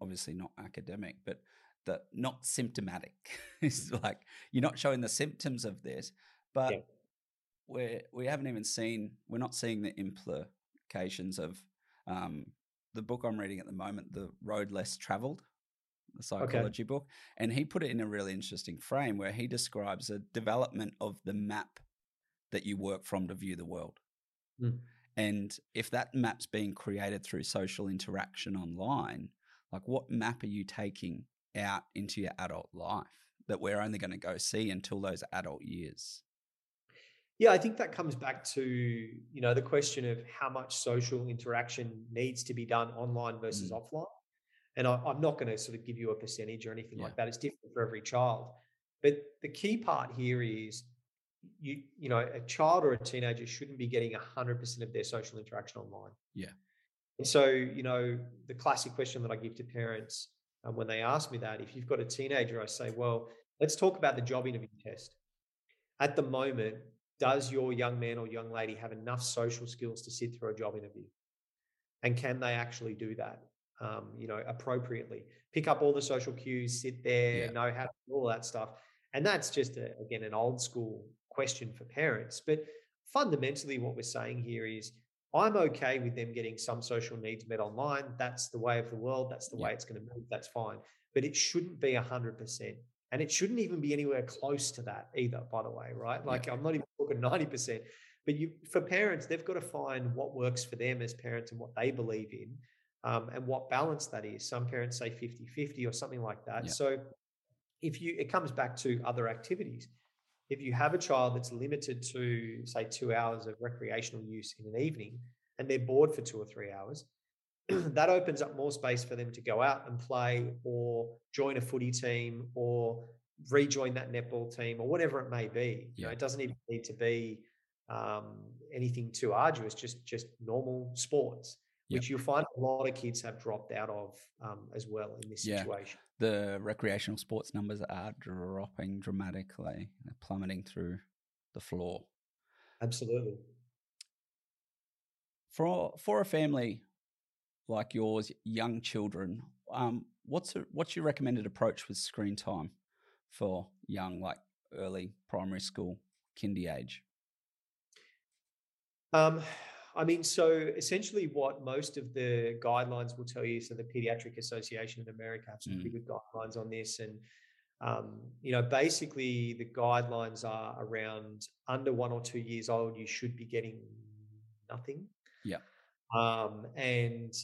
obviously not academic, but the not symptomatic. it's like you're not showing the symptoms of this, but Yeah. we're we haven't even seen we're not seeing the implications of um, the book I'm reading at the moment, the road less traveled, the psychology book, and he put it in a really interesting frame where he describes a development of the map that you work from to view the world. Mm. And if that map's being created through social interaction online, like what map are you taking out into your adult life that we're only going to go see until those adult years? Yeah, I think that comes back to you know the question of how much social interaction needs to be done online versus Mm. offline. And I, I'm not going to sort of give you a percentage or anything Yeah. like that. It's different for every child. But the key part here is you you know a child or a teenager shouldn't be getting 100% of their social interaction online. Yeah. And so you know the classic question that I give to parents um, when they ask me that, if you've got a teenager, I say, well, let's talk about the job interview test. At the moment, does your young man or young lady have enough social skills to sit through a job interview? And can they actually do that, um, you know, appropriately? Pick up all the social cues, sit there, Yeah. know how to do all that stuff. And that's just, a, again, an old school question for parents. But fundamentally, what we're saying here is I'm okay with them getting some social needs met online. That's the way of the world. That's the Yeah. way it's going to move. That's fine. But it shouldn't be 100%. And it shouldn't even be anywhere close to that either, by the way, right? Like I'm not even talking 90%. But you, for parents, they've got to find what works for them as parents and what they believe in um, and what balance that is. Some parents say 50 50 or something like that. Yeah. So if you, it comes back to other activities. If you have a child that's limited to, say, two hours of recreational use in an evening and they're bored for two or three hours, that opens up more space for them to go out and play or join a footy team or rejoin that netball team or whatever it may be. You know, it doesn't even need to be um, anything too arduous, just just normal sports, Yep. which you'll find a lot of kids have dropped out of um, as well in this Yeah. situation. The recreational sports numbers are dropping dramatically, they're plummeting through the floor. Absolutely. For for a family like yours, young children, um, what's a, what's your recommended approach with screen time for young, like early primary school, kindy age? Um, I mean, so essentially, what most of the guidelines will tell you. So, the Pediatric Association of America have some pretty good guidelines on this, and um, you know, basically, the guidelines are around under one or two years old, you should be getting nothing. Yeah. Um, and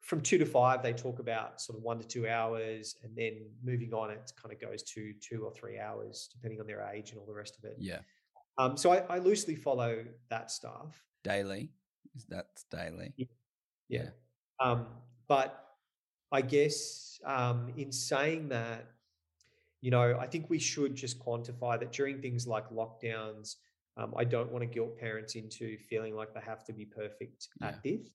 from two to five, they talk about sort of one to two hours, and then moving on, it kind of goes to two or three hours, depending on their age and all the rest of it. Yeah, Um, so I, I loosely follow that stuff. Daily. Is that daily? Yeah. Um, but I guess um, in saying that, you know, I think we should just quantify that during things like lockdowns, Um, I don't want to guilt parents into feeling like they have to be perfect Yeah. at this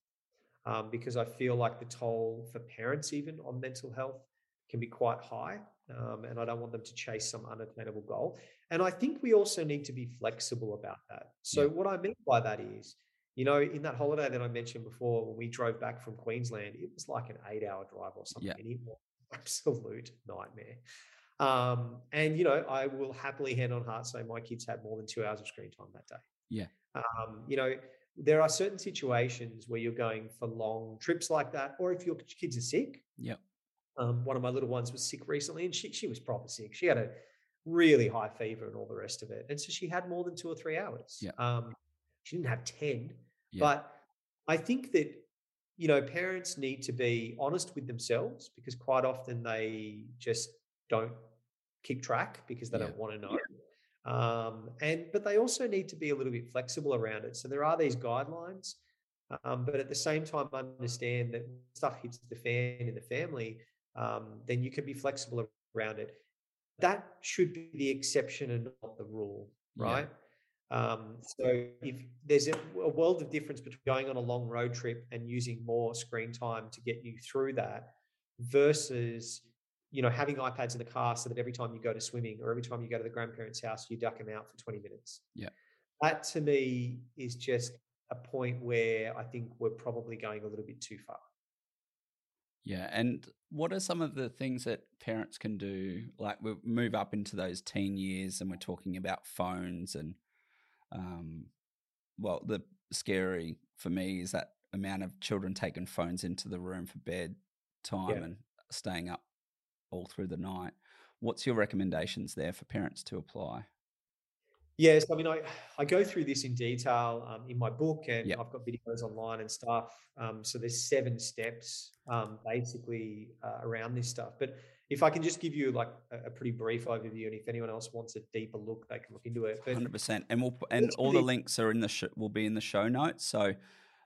um, because I feel like the toll for parents, even on mental health, can be quite high. Um, and I don't want them to chase some unattainable goal. And I think we also need to be flexible about that. So, Yeah. what I mean by that is, you know, in that holiday that I mentioned before, when we drove back from Queensland, it was like an eight hour drive or something. Yeah. It was an absolute nightmare. Um, and, you know, I will happily hand on heart say my kids had more than two hours of screen time that day. Yeah. Um, you know, there are certain situations where you're going for long trips like that, or if your kids are sick. Yep. Um, one of my little ones was sick recently, and she she was proper sick. She had a really high fever and all the rest of it, and so she had more than two or three hours. Yep. Um, she didn't have ten, Yeah. but I think that you know parents need to be honest with themselves because quite often they just don't keep track because they Yeah. don't want to know. Um, and but they also need to be a little bit flexible around it. So there are these guidelines, um, but at the same time, understand that stuff hits the fan in the family, um, then you can be flexible around it. That should be the exception and not the rule, Yeah. right? Um, so if there's a, a world of difference between going on a long road trip and using more screen time to get you through that versus you know having iPads in the car so that every time you go to swimming or every time you go to the grandparents' house you duck them out for 20 minutes. Yeah. That to me is just a point where I think we're probably going a little bit too far. Yeah, and what are some of the things that parents can do? Like we move up into those teen years, and we're talking about phones, and um, well, the scary for me is that amount of children taking phones into the room for bed time and staying up all through the night. What's your recommendations there for parents to apply? Yes, I mean, I, I go through this in detail um, in my book, and Yep. I've got videos online and stuff. Um, so there's seven steps um, basically uh, around this stuff. But if I can just give you like a, a pretty brief overview, and if anyone else wants a deeper look, they can look into it. Hundred percent, and we'll and all the links are in the sh- will be in the show notes. So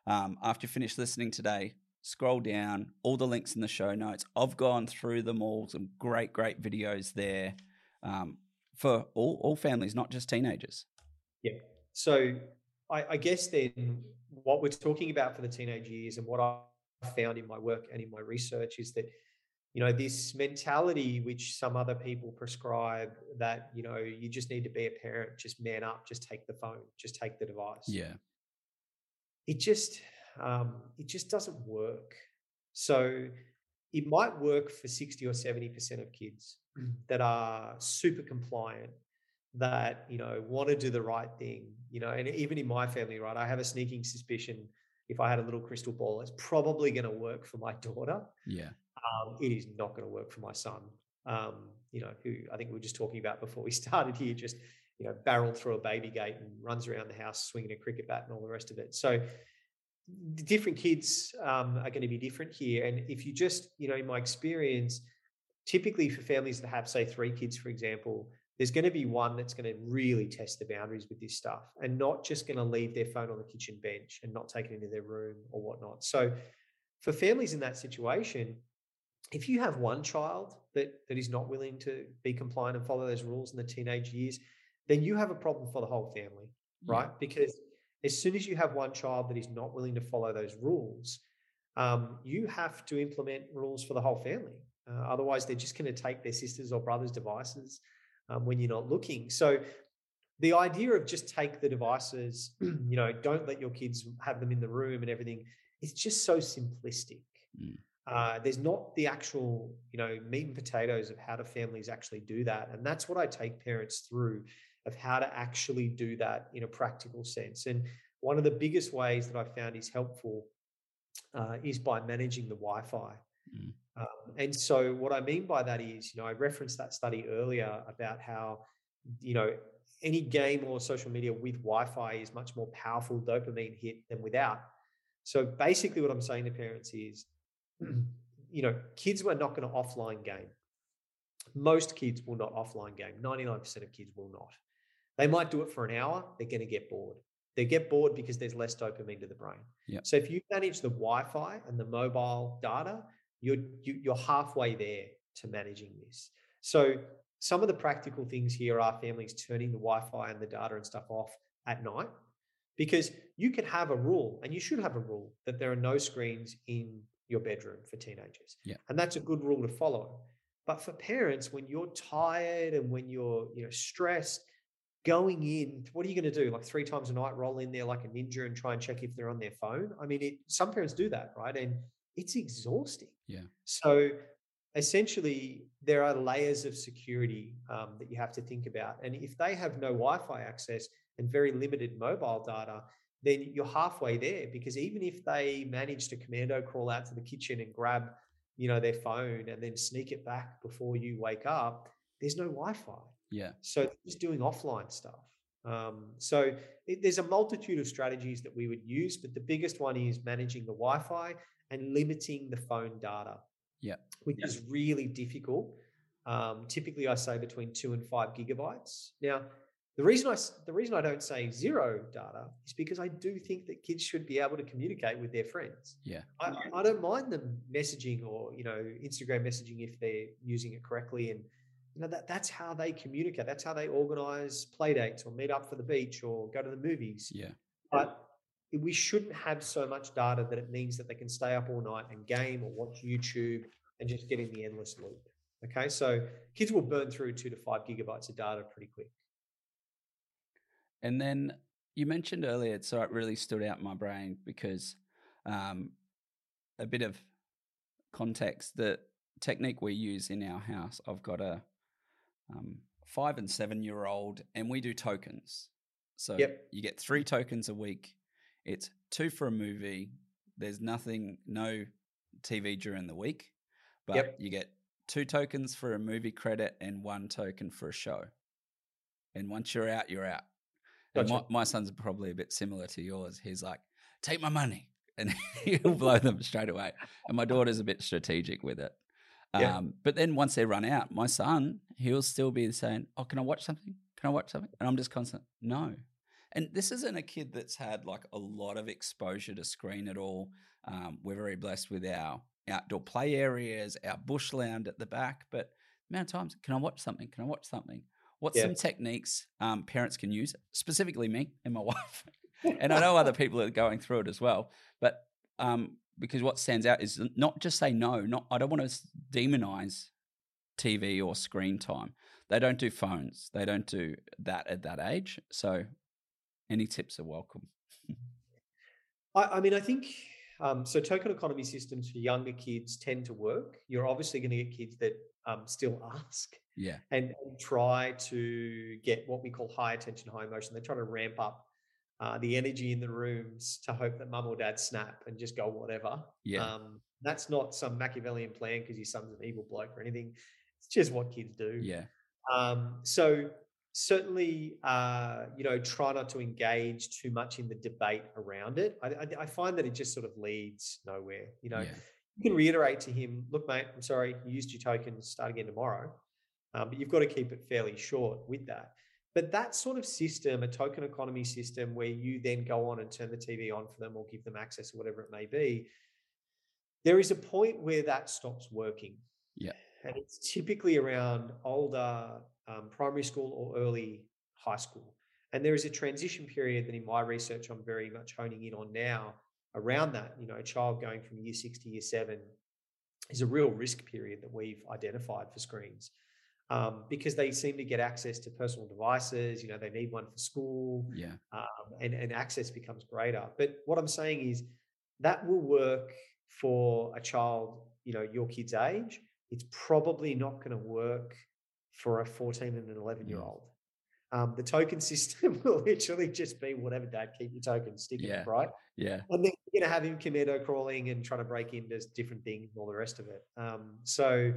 um, after you finish listening today, scroll down, all the links in the show notes. I've gone through them all, some great great videos there um, for all all families, not just teenagers. Yeah. So I, I guess then what we're talking about for the teenage years and what I found in my work and in my research is that you know this mentality which some other people prescribe that you know you just need to be a parent just man up just take the phone just take the device Yeah, it just um, it just doesn't work. So it might work for 60 or 70% of kids that are super compliant, that, you know, want to do the right thing, you know, and even in my family, right, I have a sneaking suspicion if I had a little crystal ball, it's probably going to work for my daughter. yeah, Um, it is not going to work for my son. Um, you know, who I think we were just talking about before we started here, just you know, barreled through a baby gate and runs around the house swinging a cricket bat and all the rest of it. So, different kids um, are going to be different here. And if you just, you know, in my experience, typically for families that have, say, three kids, for example, there's going to be one that's going to really test the boundaries with this stuff and not just going to leave their phone on the kitchen bench and not take it into their room or whatnot. So, for families in that situation, if you have one child that that is not willing to be compliant and follow those rules in the teenage years, then you have a problem for the whole family, yeah, right? Because as soon as you have one child that is not willing to follow those rules, um, you have to implement rules for the whole family. Uh, otherwise, they're just going to take their sisters or brothers' devices um, when you're not looking. So, the idea of just take the devices, you know, don't let your kids have them in the room and everything, it's just so simplistic. Mm. Uh, there's not the actual, you know, meat and potatoes of how do families actually do that, and that's what I take parents through of how to actually do that in a practical sense. And one of the biggest ways that I found is helpful uh, is by managing the Wi-Fi. Mm. Um, and so, what I mean by that is, you know, I referenced that study earlier about how, you know, any game or social media with Wi-Fi is much more powerful dopamine hit than without. So basically, what I'm saying to parents is, you know, kids were not going to offline game. Most kids will not offline game. 99% of kids will not. They might do it for an hour. They're going to get bored. They get bored because there's less dopamine to the brain. Yep. So if you manage the Wi-Fi and the mobile data, you're you, you're halfway there to managing this. So some of the practical things here are families turning the Wi-Fi and the data and stuff off at night because you can have a rule and you should have a rule that there are no screens in your bedroom for teenagers. Yeah. And that's a good rule to follow. But for parents, when you're tired and when you're, you know, stressed, going in, what are you going to do? Like three times a night, roll in there like a ninja and try and check if they're on their phone? I mean, it, some parents do that, right? And it's exhausting. Yeah. So essentially, there are layers of security um, that you have to think about. And if they have no Wi Fi access and very limited mobile data, then you're halfway there because even if they manage to commando crawl out to the kitchen and grab you know their phone and then sneak it back before you wake up there's no wi-fi Yeah. so just doing offline stuff um, so it, there's a multitude of strategies that we would use but the biggest one is managing the wi-fi and limiting the phone data Yeah. which Yeah. is really difficult um, typically i say between two and five gigabytes now the reason I the reason I don't say zero data is because I do think that kids should be able to communicate with their friends. Yeah. I, I don't mind them messaging or you know Instagram messaging if they're using it correctly, and you know that that's how they communicate. That's how they organize play dates or meet up for the beach or go to the movies. Yeah. But we shouldn't have so much data that it means that they can stay up all night and game or watch YouTube and just get in the endless loop. Okay, so kids will burn through two to five gigabytes of data pretty quick. And then you mentioned earlier, so it really stood out in my brain because um, a bit of context. The technique we use in our house, I've got a um, five and seven year old, and we do tokens. So Yep. you get three tokens a week. It's two for a movie. There's nothing, no TV during the week, but Yep. you get two tokens for a movie credit and one token for a show. And once you're out, you're out. And my, Gotcha. my son's probably a bit similar to yours. He's like, take my money. And he'll blow them straight away. And my daughter's a bit strategic with it. Yeah. Um, but then once they run out, my son, he'll still be saying, Oh, can I watch something? Can I watch something? And I'm just constant, no. And this isn't a kid that's had like a lot of exposure to screen at all. Um, we're very blessed with our outdoor play areas, our bushland at the back. But the amount of times, can I watch something? Can I watch something? What's Yeah. some techniques um, parents can use, specifically me and my wife? and I know other people are going through it as well. But um, because what stands out is not just say no. Not I don't want to demonize TV or screen time. They don't do phones. They don't do that at that age. So any tips are welcome. I, I mean, I think um, so. Token economy systems for younger kids tend to work. You're obviously going to get kids that um, still ask Yeah, and, and try to get what we call high attention, high emotion. They try to ramp up uh, the energy in the rooms to hope that mum or dad snap and just go whatever. yeah, Um, that's not some Machiavellian plan because your son's an evil bloke or anything. It's just what kids do. yeah, Um, so certainly, uh, you know, try not to engage too much in the debate around it. I, I, I find that it just sort of leads nowhere. You know, yeah, you can reiterate to him, "Look, mate, I'm sorry, you used your token. Start again tomorrow." Um, but you've got to keep it fairly short with that. But that sort of system, a token economy system, where you then go on and turn the TV on for them or give them access or whatever it may be, there is a point where that stops working. Yeah. And it's typically around older um, primary school or early high school. And there is a transition period that in my research I'm very much honing in on now around that. You know, a child going from year six to year seven is a real risk period that we've identified for screens. Um, because they seem to get access to personal devices, you know, they need one for school, yeah, um, and, and access becomes greater. But what I'm saying is that will work for a child, you know, your kid's age. It's probably not going to work for a 14 and an 11 year old. Um, the token system will literally just be whatever, dad, keep your token, stick Yeah. it, right? yeah, And then you're going to have him commando crawling and trying to break into different things and all the rest of it. Um, so,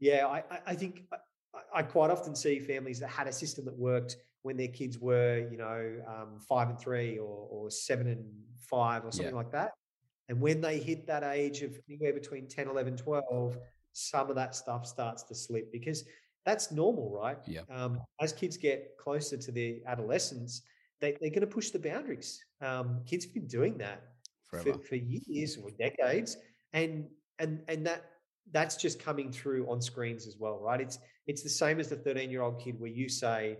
yeah, I, I, I think I, I quite often see families that had a system that worked when their kids were, you know, um, five and three or, or seven and five or something like that. And when they hit that age of anywhere between 10, 11, 12, some of that stuff starts to slip because that's normal, right? Yeah. Um, as kids get closer to their adolescence, they, they're going to push the boundaries. Um, kids have been doing that forever. for, for years or decades, and and and that that's just coming through on screens as well, right? It's it's the same as the 13 year old kid where you say,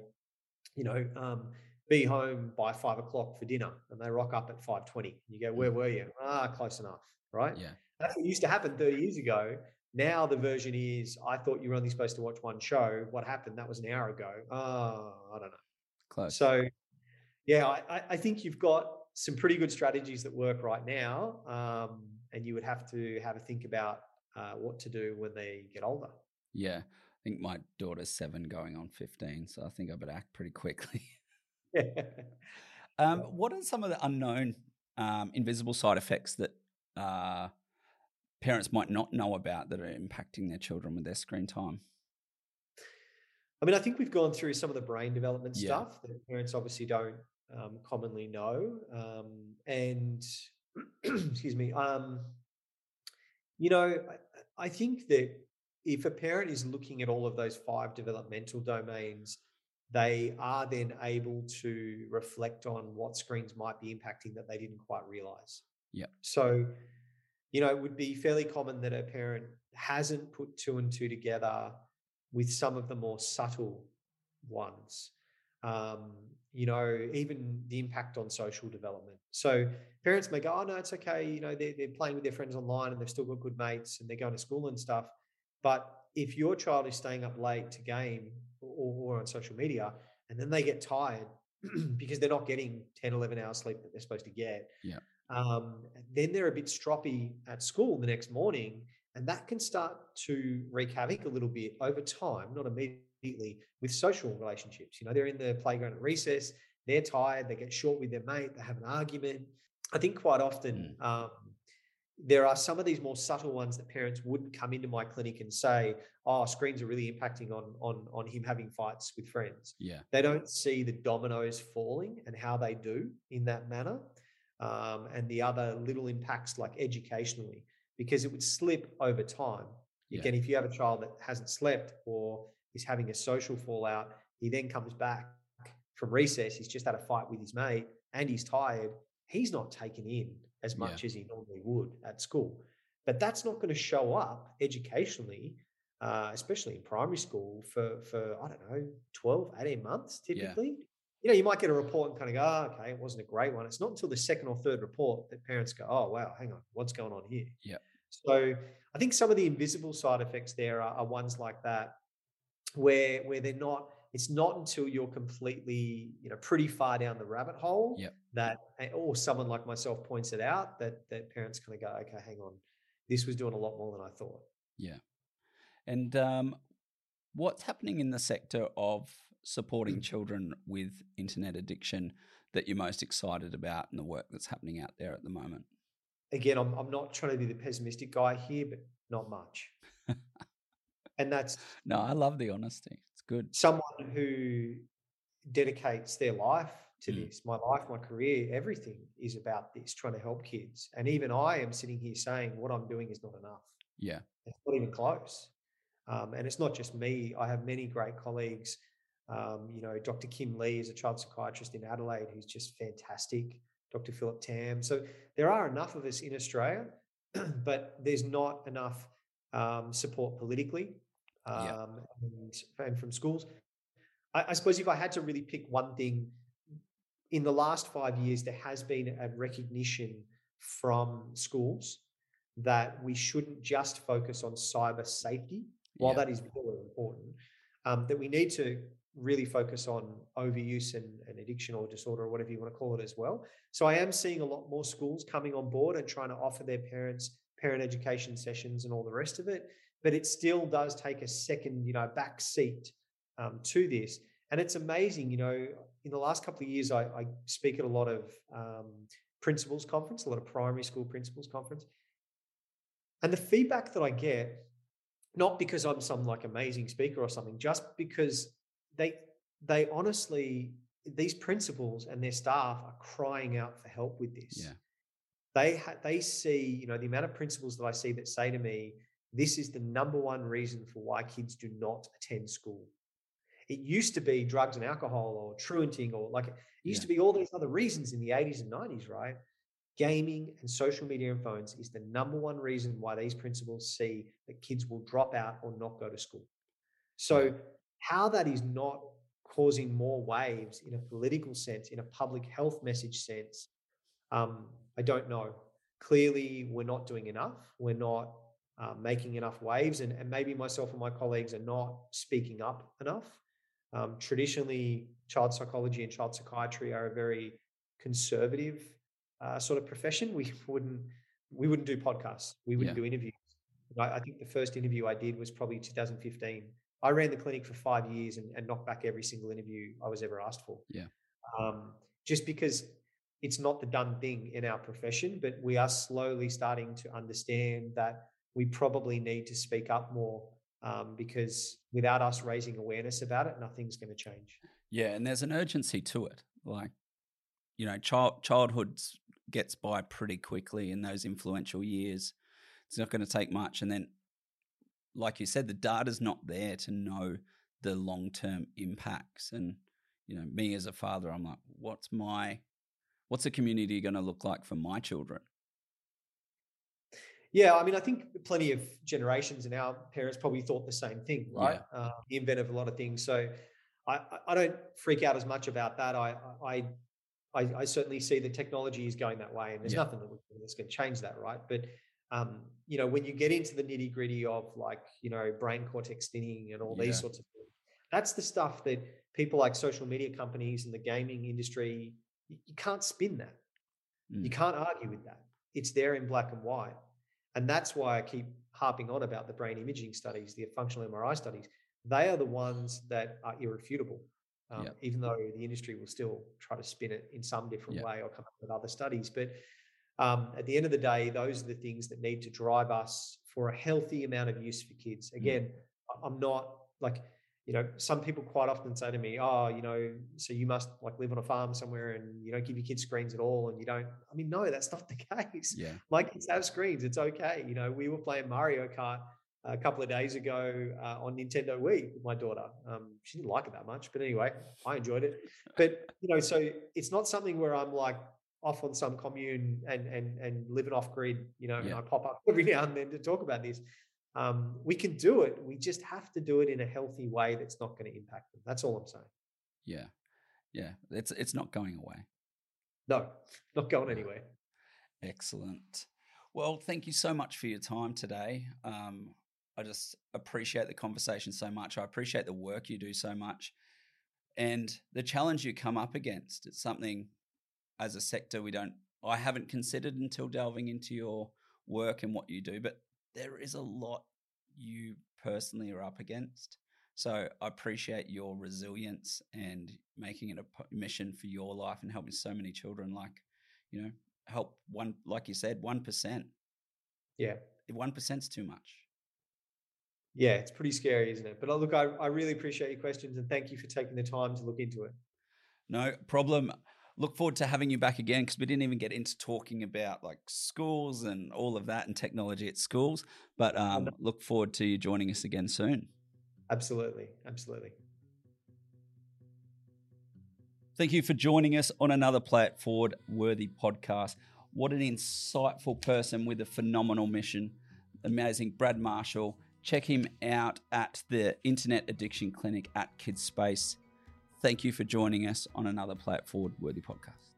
you know, um, be home by five o'clock for dinner and they rock up at 5.20 you go where were you ah close enough right Yeah. that's what used to happen 30 years ago now the version is i thought you were only supposed to watch one show what happened that was an hour ago oh i don't know Close. so yeah I, I- think you've got some pretty good strategies that work right now um, and you would have to have a think about uh, what to do when they get older yeah. I think my daughter's seven going on 15. So I think I better act pretty quickly. Um, what are some of the unknown um, invisible side effects that uh, parents might not know about that are impacting their children with their screen time? I mean, I think we've gone through some of the brain development Yeah. stuff that parents obviously don't um, commonly know. Um, and excuse me, um, you know, I, I think that if a parent is looking at all of those five developmental domains, they are then able to reflect on what screens might be impacting that they didn't quite realize. Yeah. So, you know, it would be fairly common that a parent hasn't put two and two together with some of the more subtle ones. Um, you know, even the impact on social development. So parents may go, oh no, it's okay. You know, they're, they're playing with their friends online and they've still got good mates and they're going to school and stuff. But if your child is staying up late to game or, or on social media and then they get tired because they're not getting 10, 11 hours sleep that they're supposed to get, Yeah. Um, then they're a bit stroppy at school the next morning and that can start to wreak havoc a little bit over time, not immediately, with social relationships. You know, they're in the playground at recess, they're tired, they get short with their mate, they have an argument. I think quite often um, there are some of these more subtle ones that parents wouldn't come into my clinic and say, "Oh, screens are really impacting on on on him having fights with friends." Yeah. They don't see the dominoes falling and how they do in that manner, um, and the other little impacts like educationally, because it would slip over time. Yeah. Again, if you have a child that hasn't slept or is having a social fallout, he then comes back from recess. He's just had a fight with his mate and he's tired. He's not taken in as Yeah. much as he normally would at school. But that's not going to show up educationally, uh, especially in primary school, for, for, I don't know, 12, 18 months typically. You know, you might get a report and kind of go, oh, okay, it wasn't a great one. It's not until the second or third report that parents go, oh, wow, hang on, what's going on here? Yeah. So I think some of the invisible side effects there are, are ones like that where where they're not it's not until you're completely you know pretty far down the rabbit hole Yep. that eh, or someone like myself points it out that that parents kind of go okay hang on this was doing a lot more than i thought yeah And um, what's happening in the sector of. Supporting children with internet addiction that you're most excited about and the work that's happening out there at the moment? again i'm, I'm not trying to be the pessimistic guy here but not much and that's No, I love the honesty. It's good. someone who dedicates their life to Mm. this my life my career everything is about this trying to help kids and even i am sitting here saying what i'm doing is not enough Yeah. It's not even close. Um, and it's not just me. I have many great colleagues. Um, you know, Dr. Kim Lee is a child psychiatrist in Adelaide who's just fantastic. Dr. Philip Tam. So there are enough of us in Australia, but there's not enough um, support politically um, Yeah. and, and from schools. I, I suppose if I had to really pick one thing, in the last five years, there has been a recognition from schools that we shouldn't just focus on cyber safety, while Yeah. that is very important, um, that we need to really focus on overuse and, and addiction or disorder or whatever you want to call it as well. So I am seeing a lot more schools coming on board and trying to offer their parents parent education sessions and all the rest of it. But it still does take a second, you know, back seat um, to this. And it's amazing, you know, in the last couple of years, I, I speak at a lot of um, principals conference, a lot of primary school principals conference. And the feedback that I get, not because I'm some like amazing speaker or something, just because they they honestly these principals and their staff are crying out for help with this. Yeah. They ha- they see, you know, the amount of principals that I see that say to me, this is the number one reason for why kids do not attend school. It used to be drugs and alcohol or truanting or like it used Yeah. to be all these other reasons in the 80s and 90s, right? Gaming and social media and phones is the number one reason why these principals see that kids will drop out or not go to school. So, how that is not causing more waves in a political sense, in a public health message sense, um, I don't know. Clearly, we're not doing enough. We're not uh, making enough waves, and, and maybe myself and my colleagues are not speaking up enough. Um, traditionally, child psychology and child psychiatry are a very conservative uh, sort of profession. We wouldn't we wouldn't do podcasts. We wouldn't yeah. do interviews. I, I, think the first interview I did was probably 2015. I ran the clinic for five years and, and knocked back every single interview I was ever asked for. Yeah. Um, just because it's not the done thing in our profession, but we are slowly starting to understand that we probably need to speak up more um, because without us raising awareness about it, nothing's going to change. Yeah, and there's an urgency to it. Like, you know, child childhood gets by pretty quickly in those influential years. It's not going to take much, and then, like you said, the data's not there to know the long term impacts. And you know, me as a father, I'm like, what's my what's the community going to look like for my children? Yeah, I mean, I think plenty of generations and our parents probably thought the same thing, right? Yeah. Uh, the invent of a lot of things. So I, I don't freak out as much about that. I, I, I, I certainly see the technology is going that way, and there's yeah. nothing that that's going to change that, right? But um, you know, when you get into the nitty gritty of like you know brain cortex thinning and all yeah. these sorts of things, that's the stuff that people like social media companies and the gaming industry you can't spin that. Mm. You can't argue with that. It's there in black and white. And that's why I keep harping on about the brain imaging studies, the functional MRI studies. They are the ones that are irrefutable, um, yep. even though the industry will still try to spin it in some different yep. way or come up with other studies. But um, at the end of the day, those are the things that need to drive us for a healthy amount of use for kids. Mm. Again, mm. I'm not like you know, some people quite often say to me, "Oh, you know, so you must like live on a farm somewhere and you don't give your kids screens at all, and you don't." I mean, no, that's not the case. Yeah, my kids have screens. It's okay. You know, we were playing Mario Kart a couple of days ago uh, on Nintendo Wii with my daughter. Um, she didn't like it that much, but anyway, I enjoyed it. But you know, so it's not something where I'm like off on some commune and and and living off grid. You know, yeah. and I pop up every now and then to talk about this. Um, we can do it. We just have to do it in a healthy way that's not going to impact them. That's all I'm saying. Yeah, yeah. It's it's not going away. No, not going anywhere. Excellent. Well, thank you so much for your time today. Um, I just appreciate the conversation so much. I appreciate the work you do so much, and the challenge you come up against. It's something as a sector we don't. I haven't considered until delving into your work and what you do, but there is a lot you personally are up against. So I appreciate your resilience and making it a mission for your life and helping so many children. Like, you know, help one, like you said, one percent. Yeah, one percent's too much. Yeah, it's pretty scary, isn't it? But uh, look, I, I really appreciate your questions and thank you for taking the time to look into it. No problem look forward to having you back again because we didn't even get into talking about like schools and all of that and technology at schools. But um, look forward to you joining us again soon. Absolutely. Absolutely. Thank you for joining us on another Play It Forward worthy podcast. What an insightful person with a phenomenal mission. Amazing Brad Marshall. Check him out at the Internet Addiction Clinic at Kidspace. Thank you for joining us on another Forward Worthy podcast.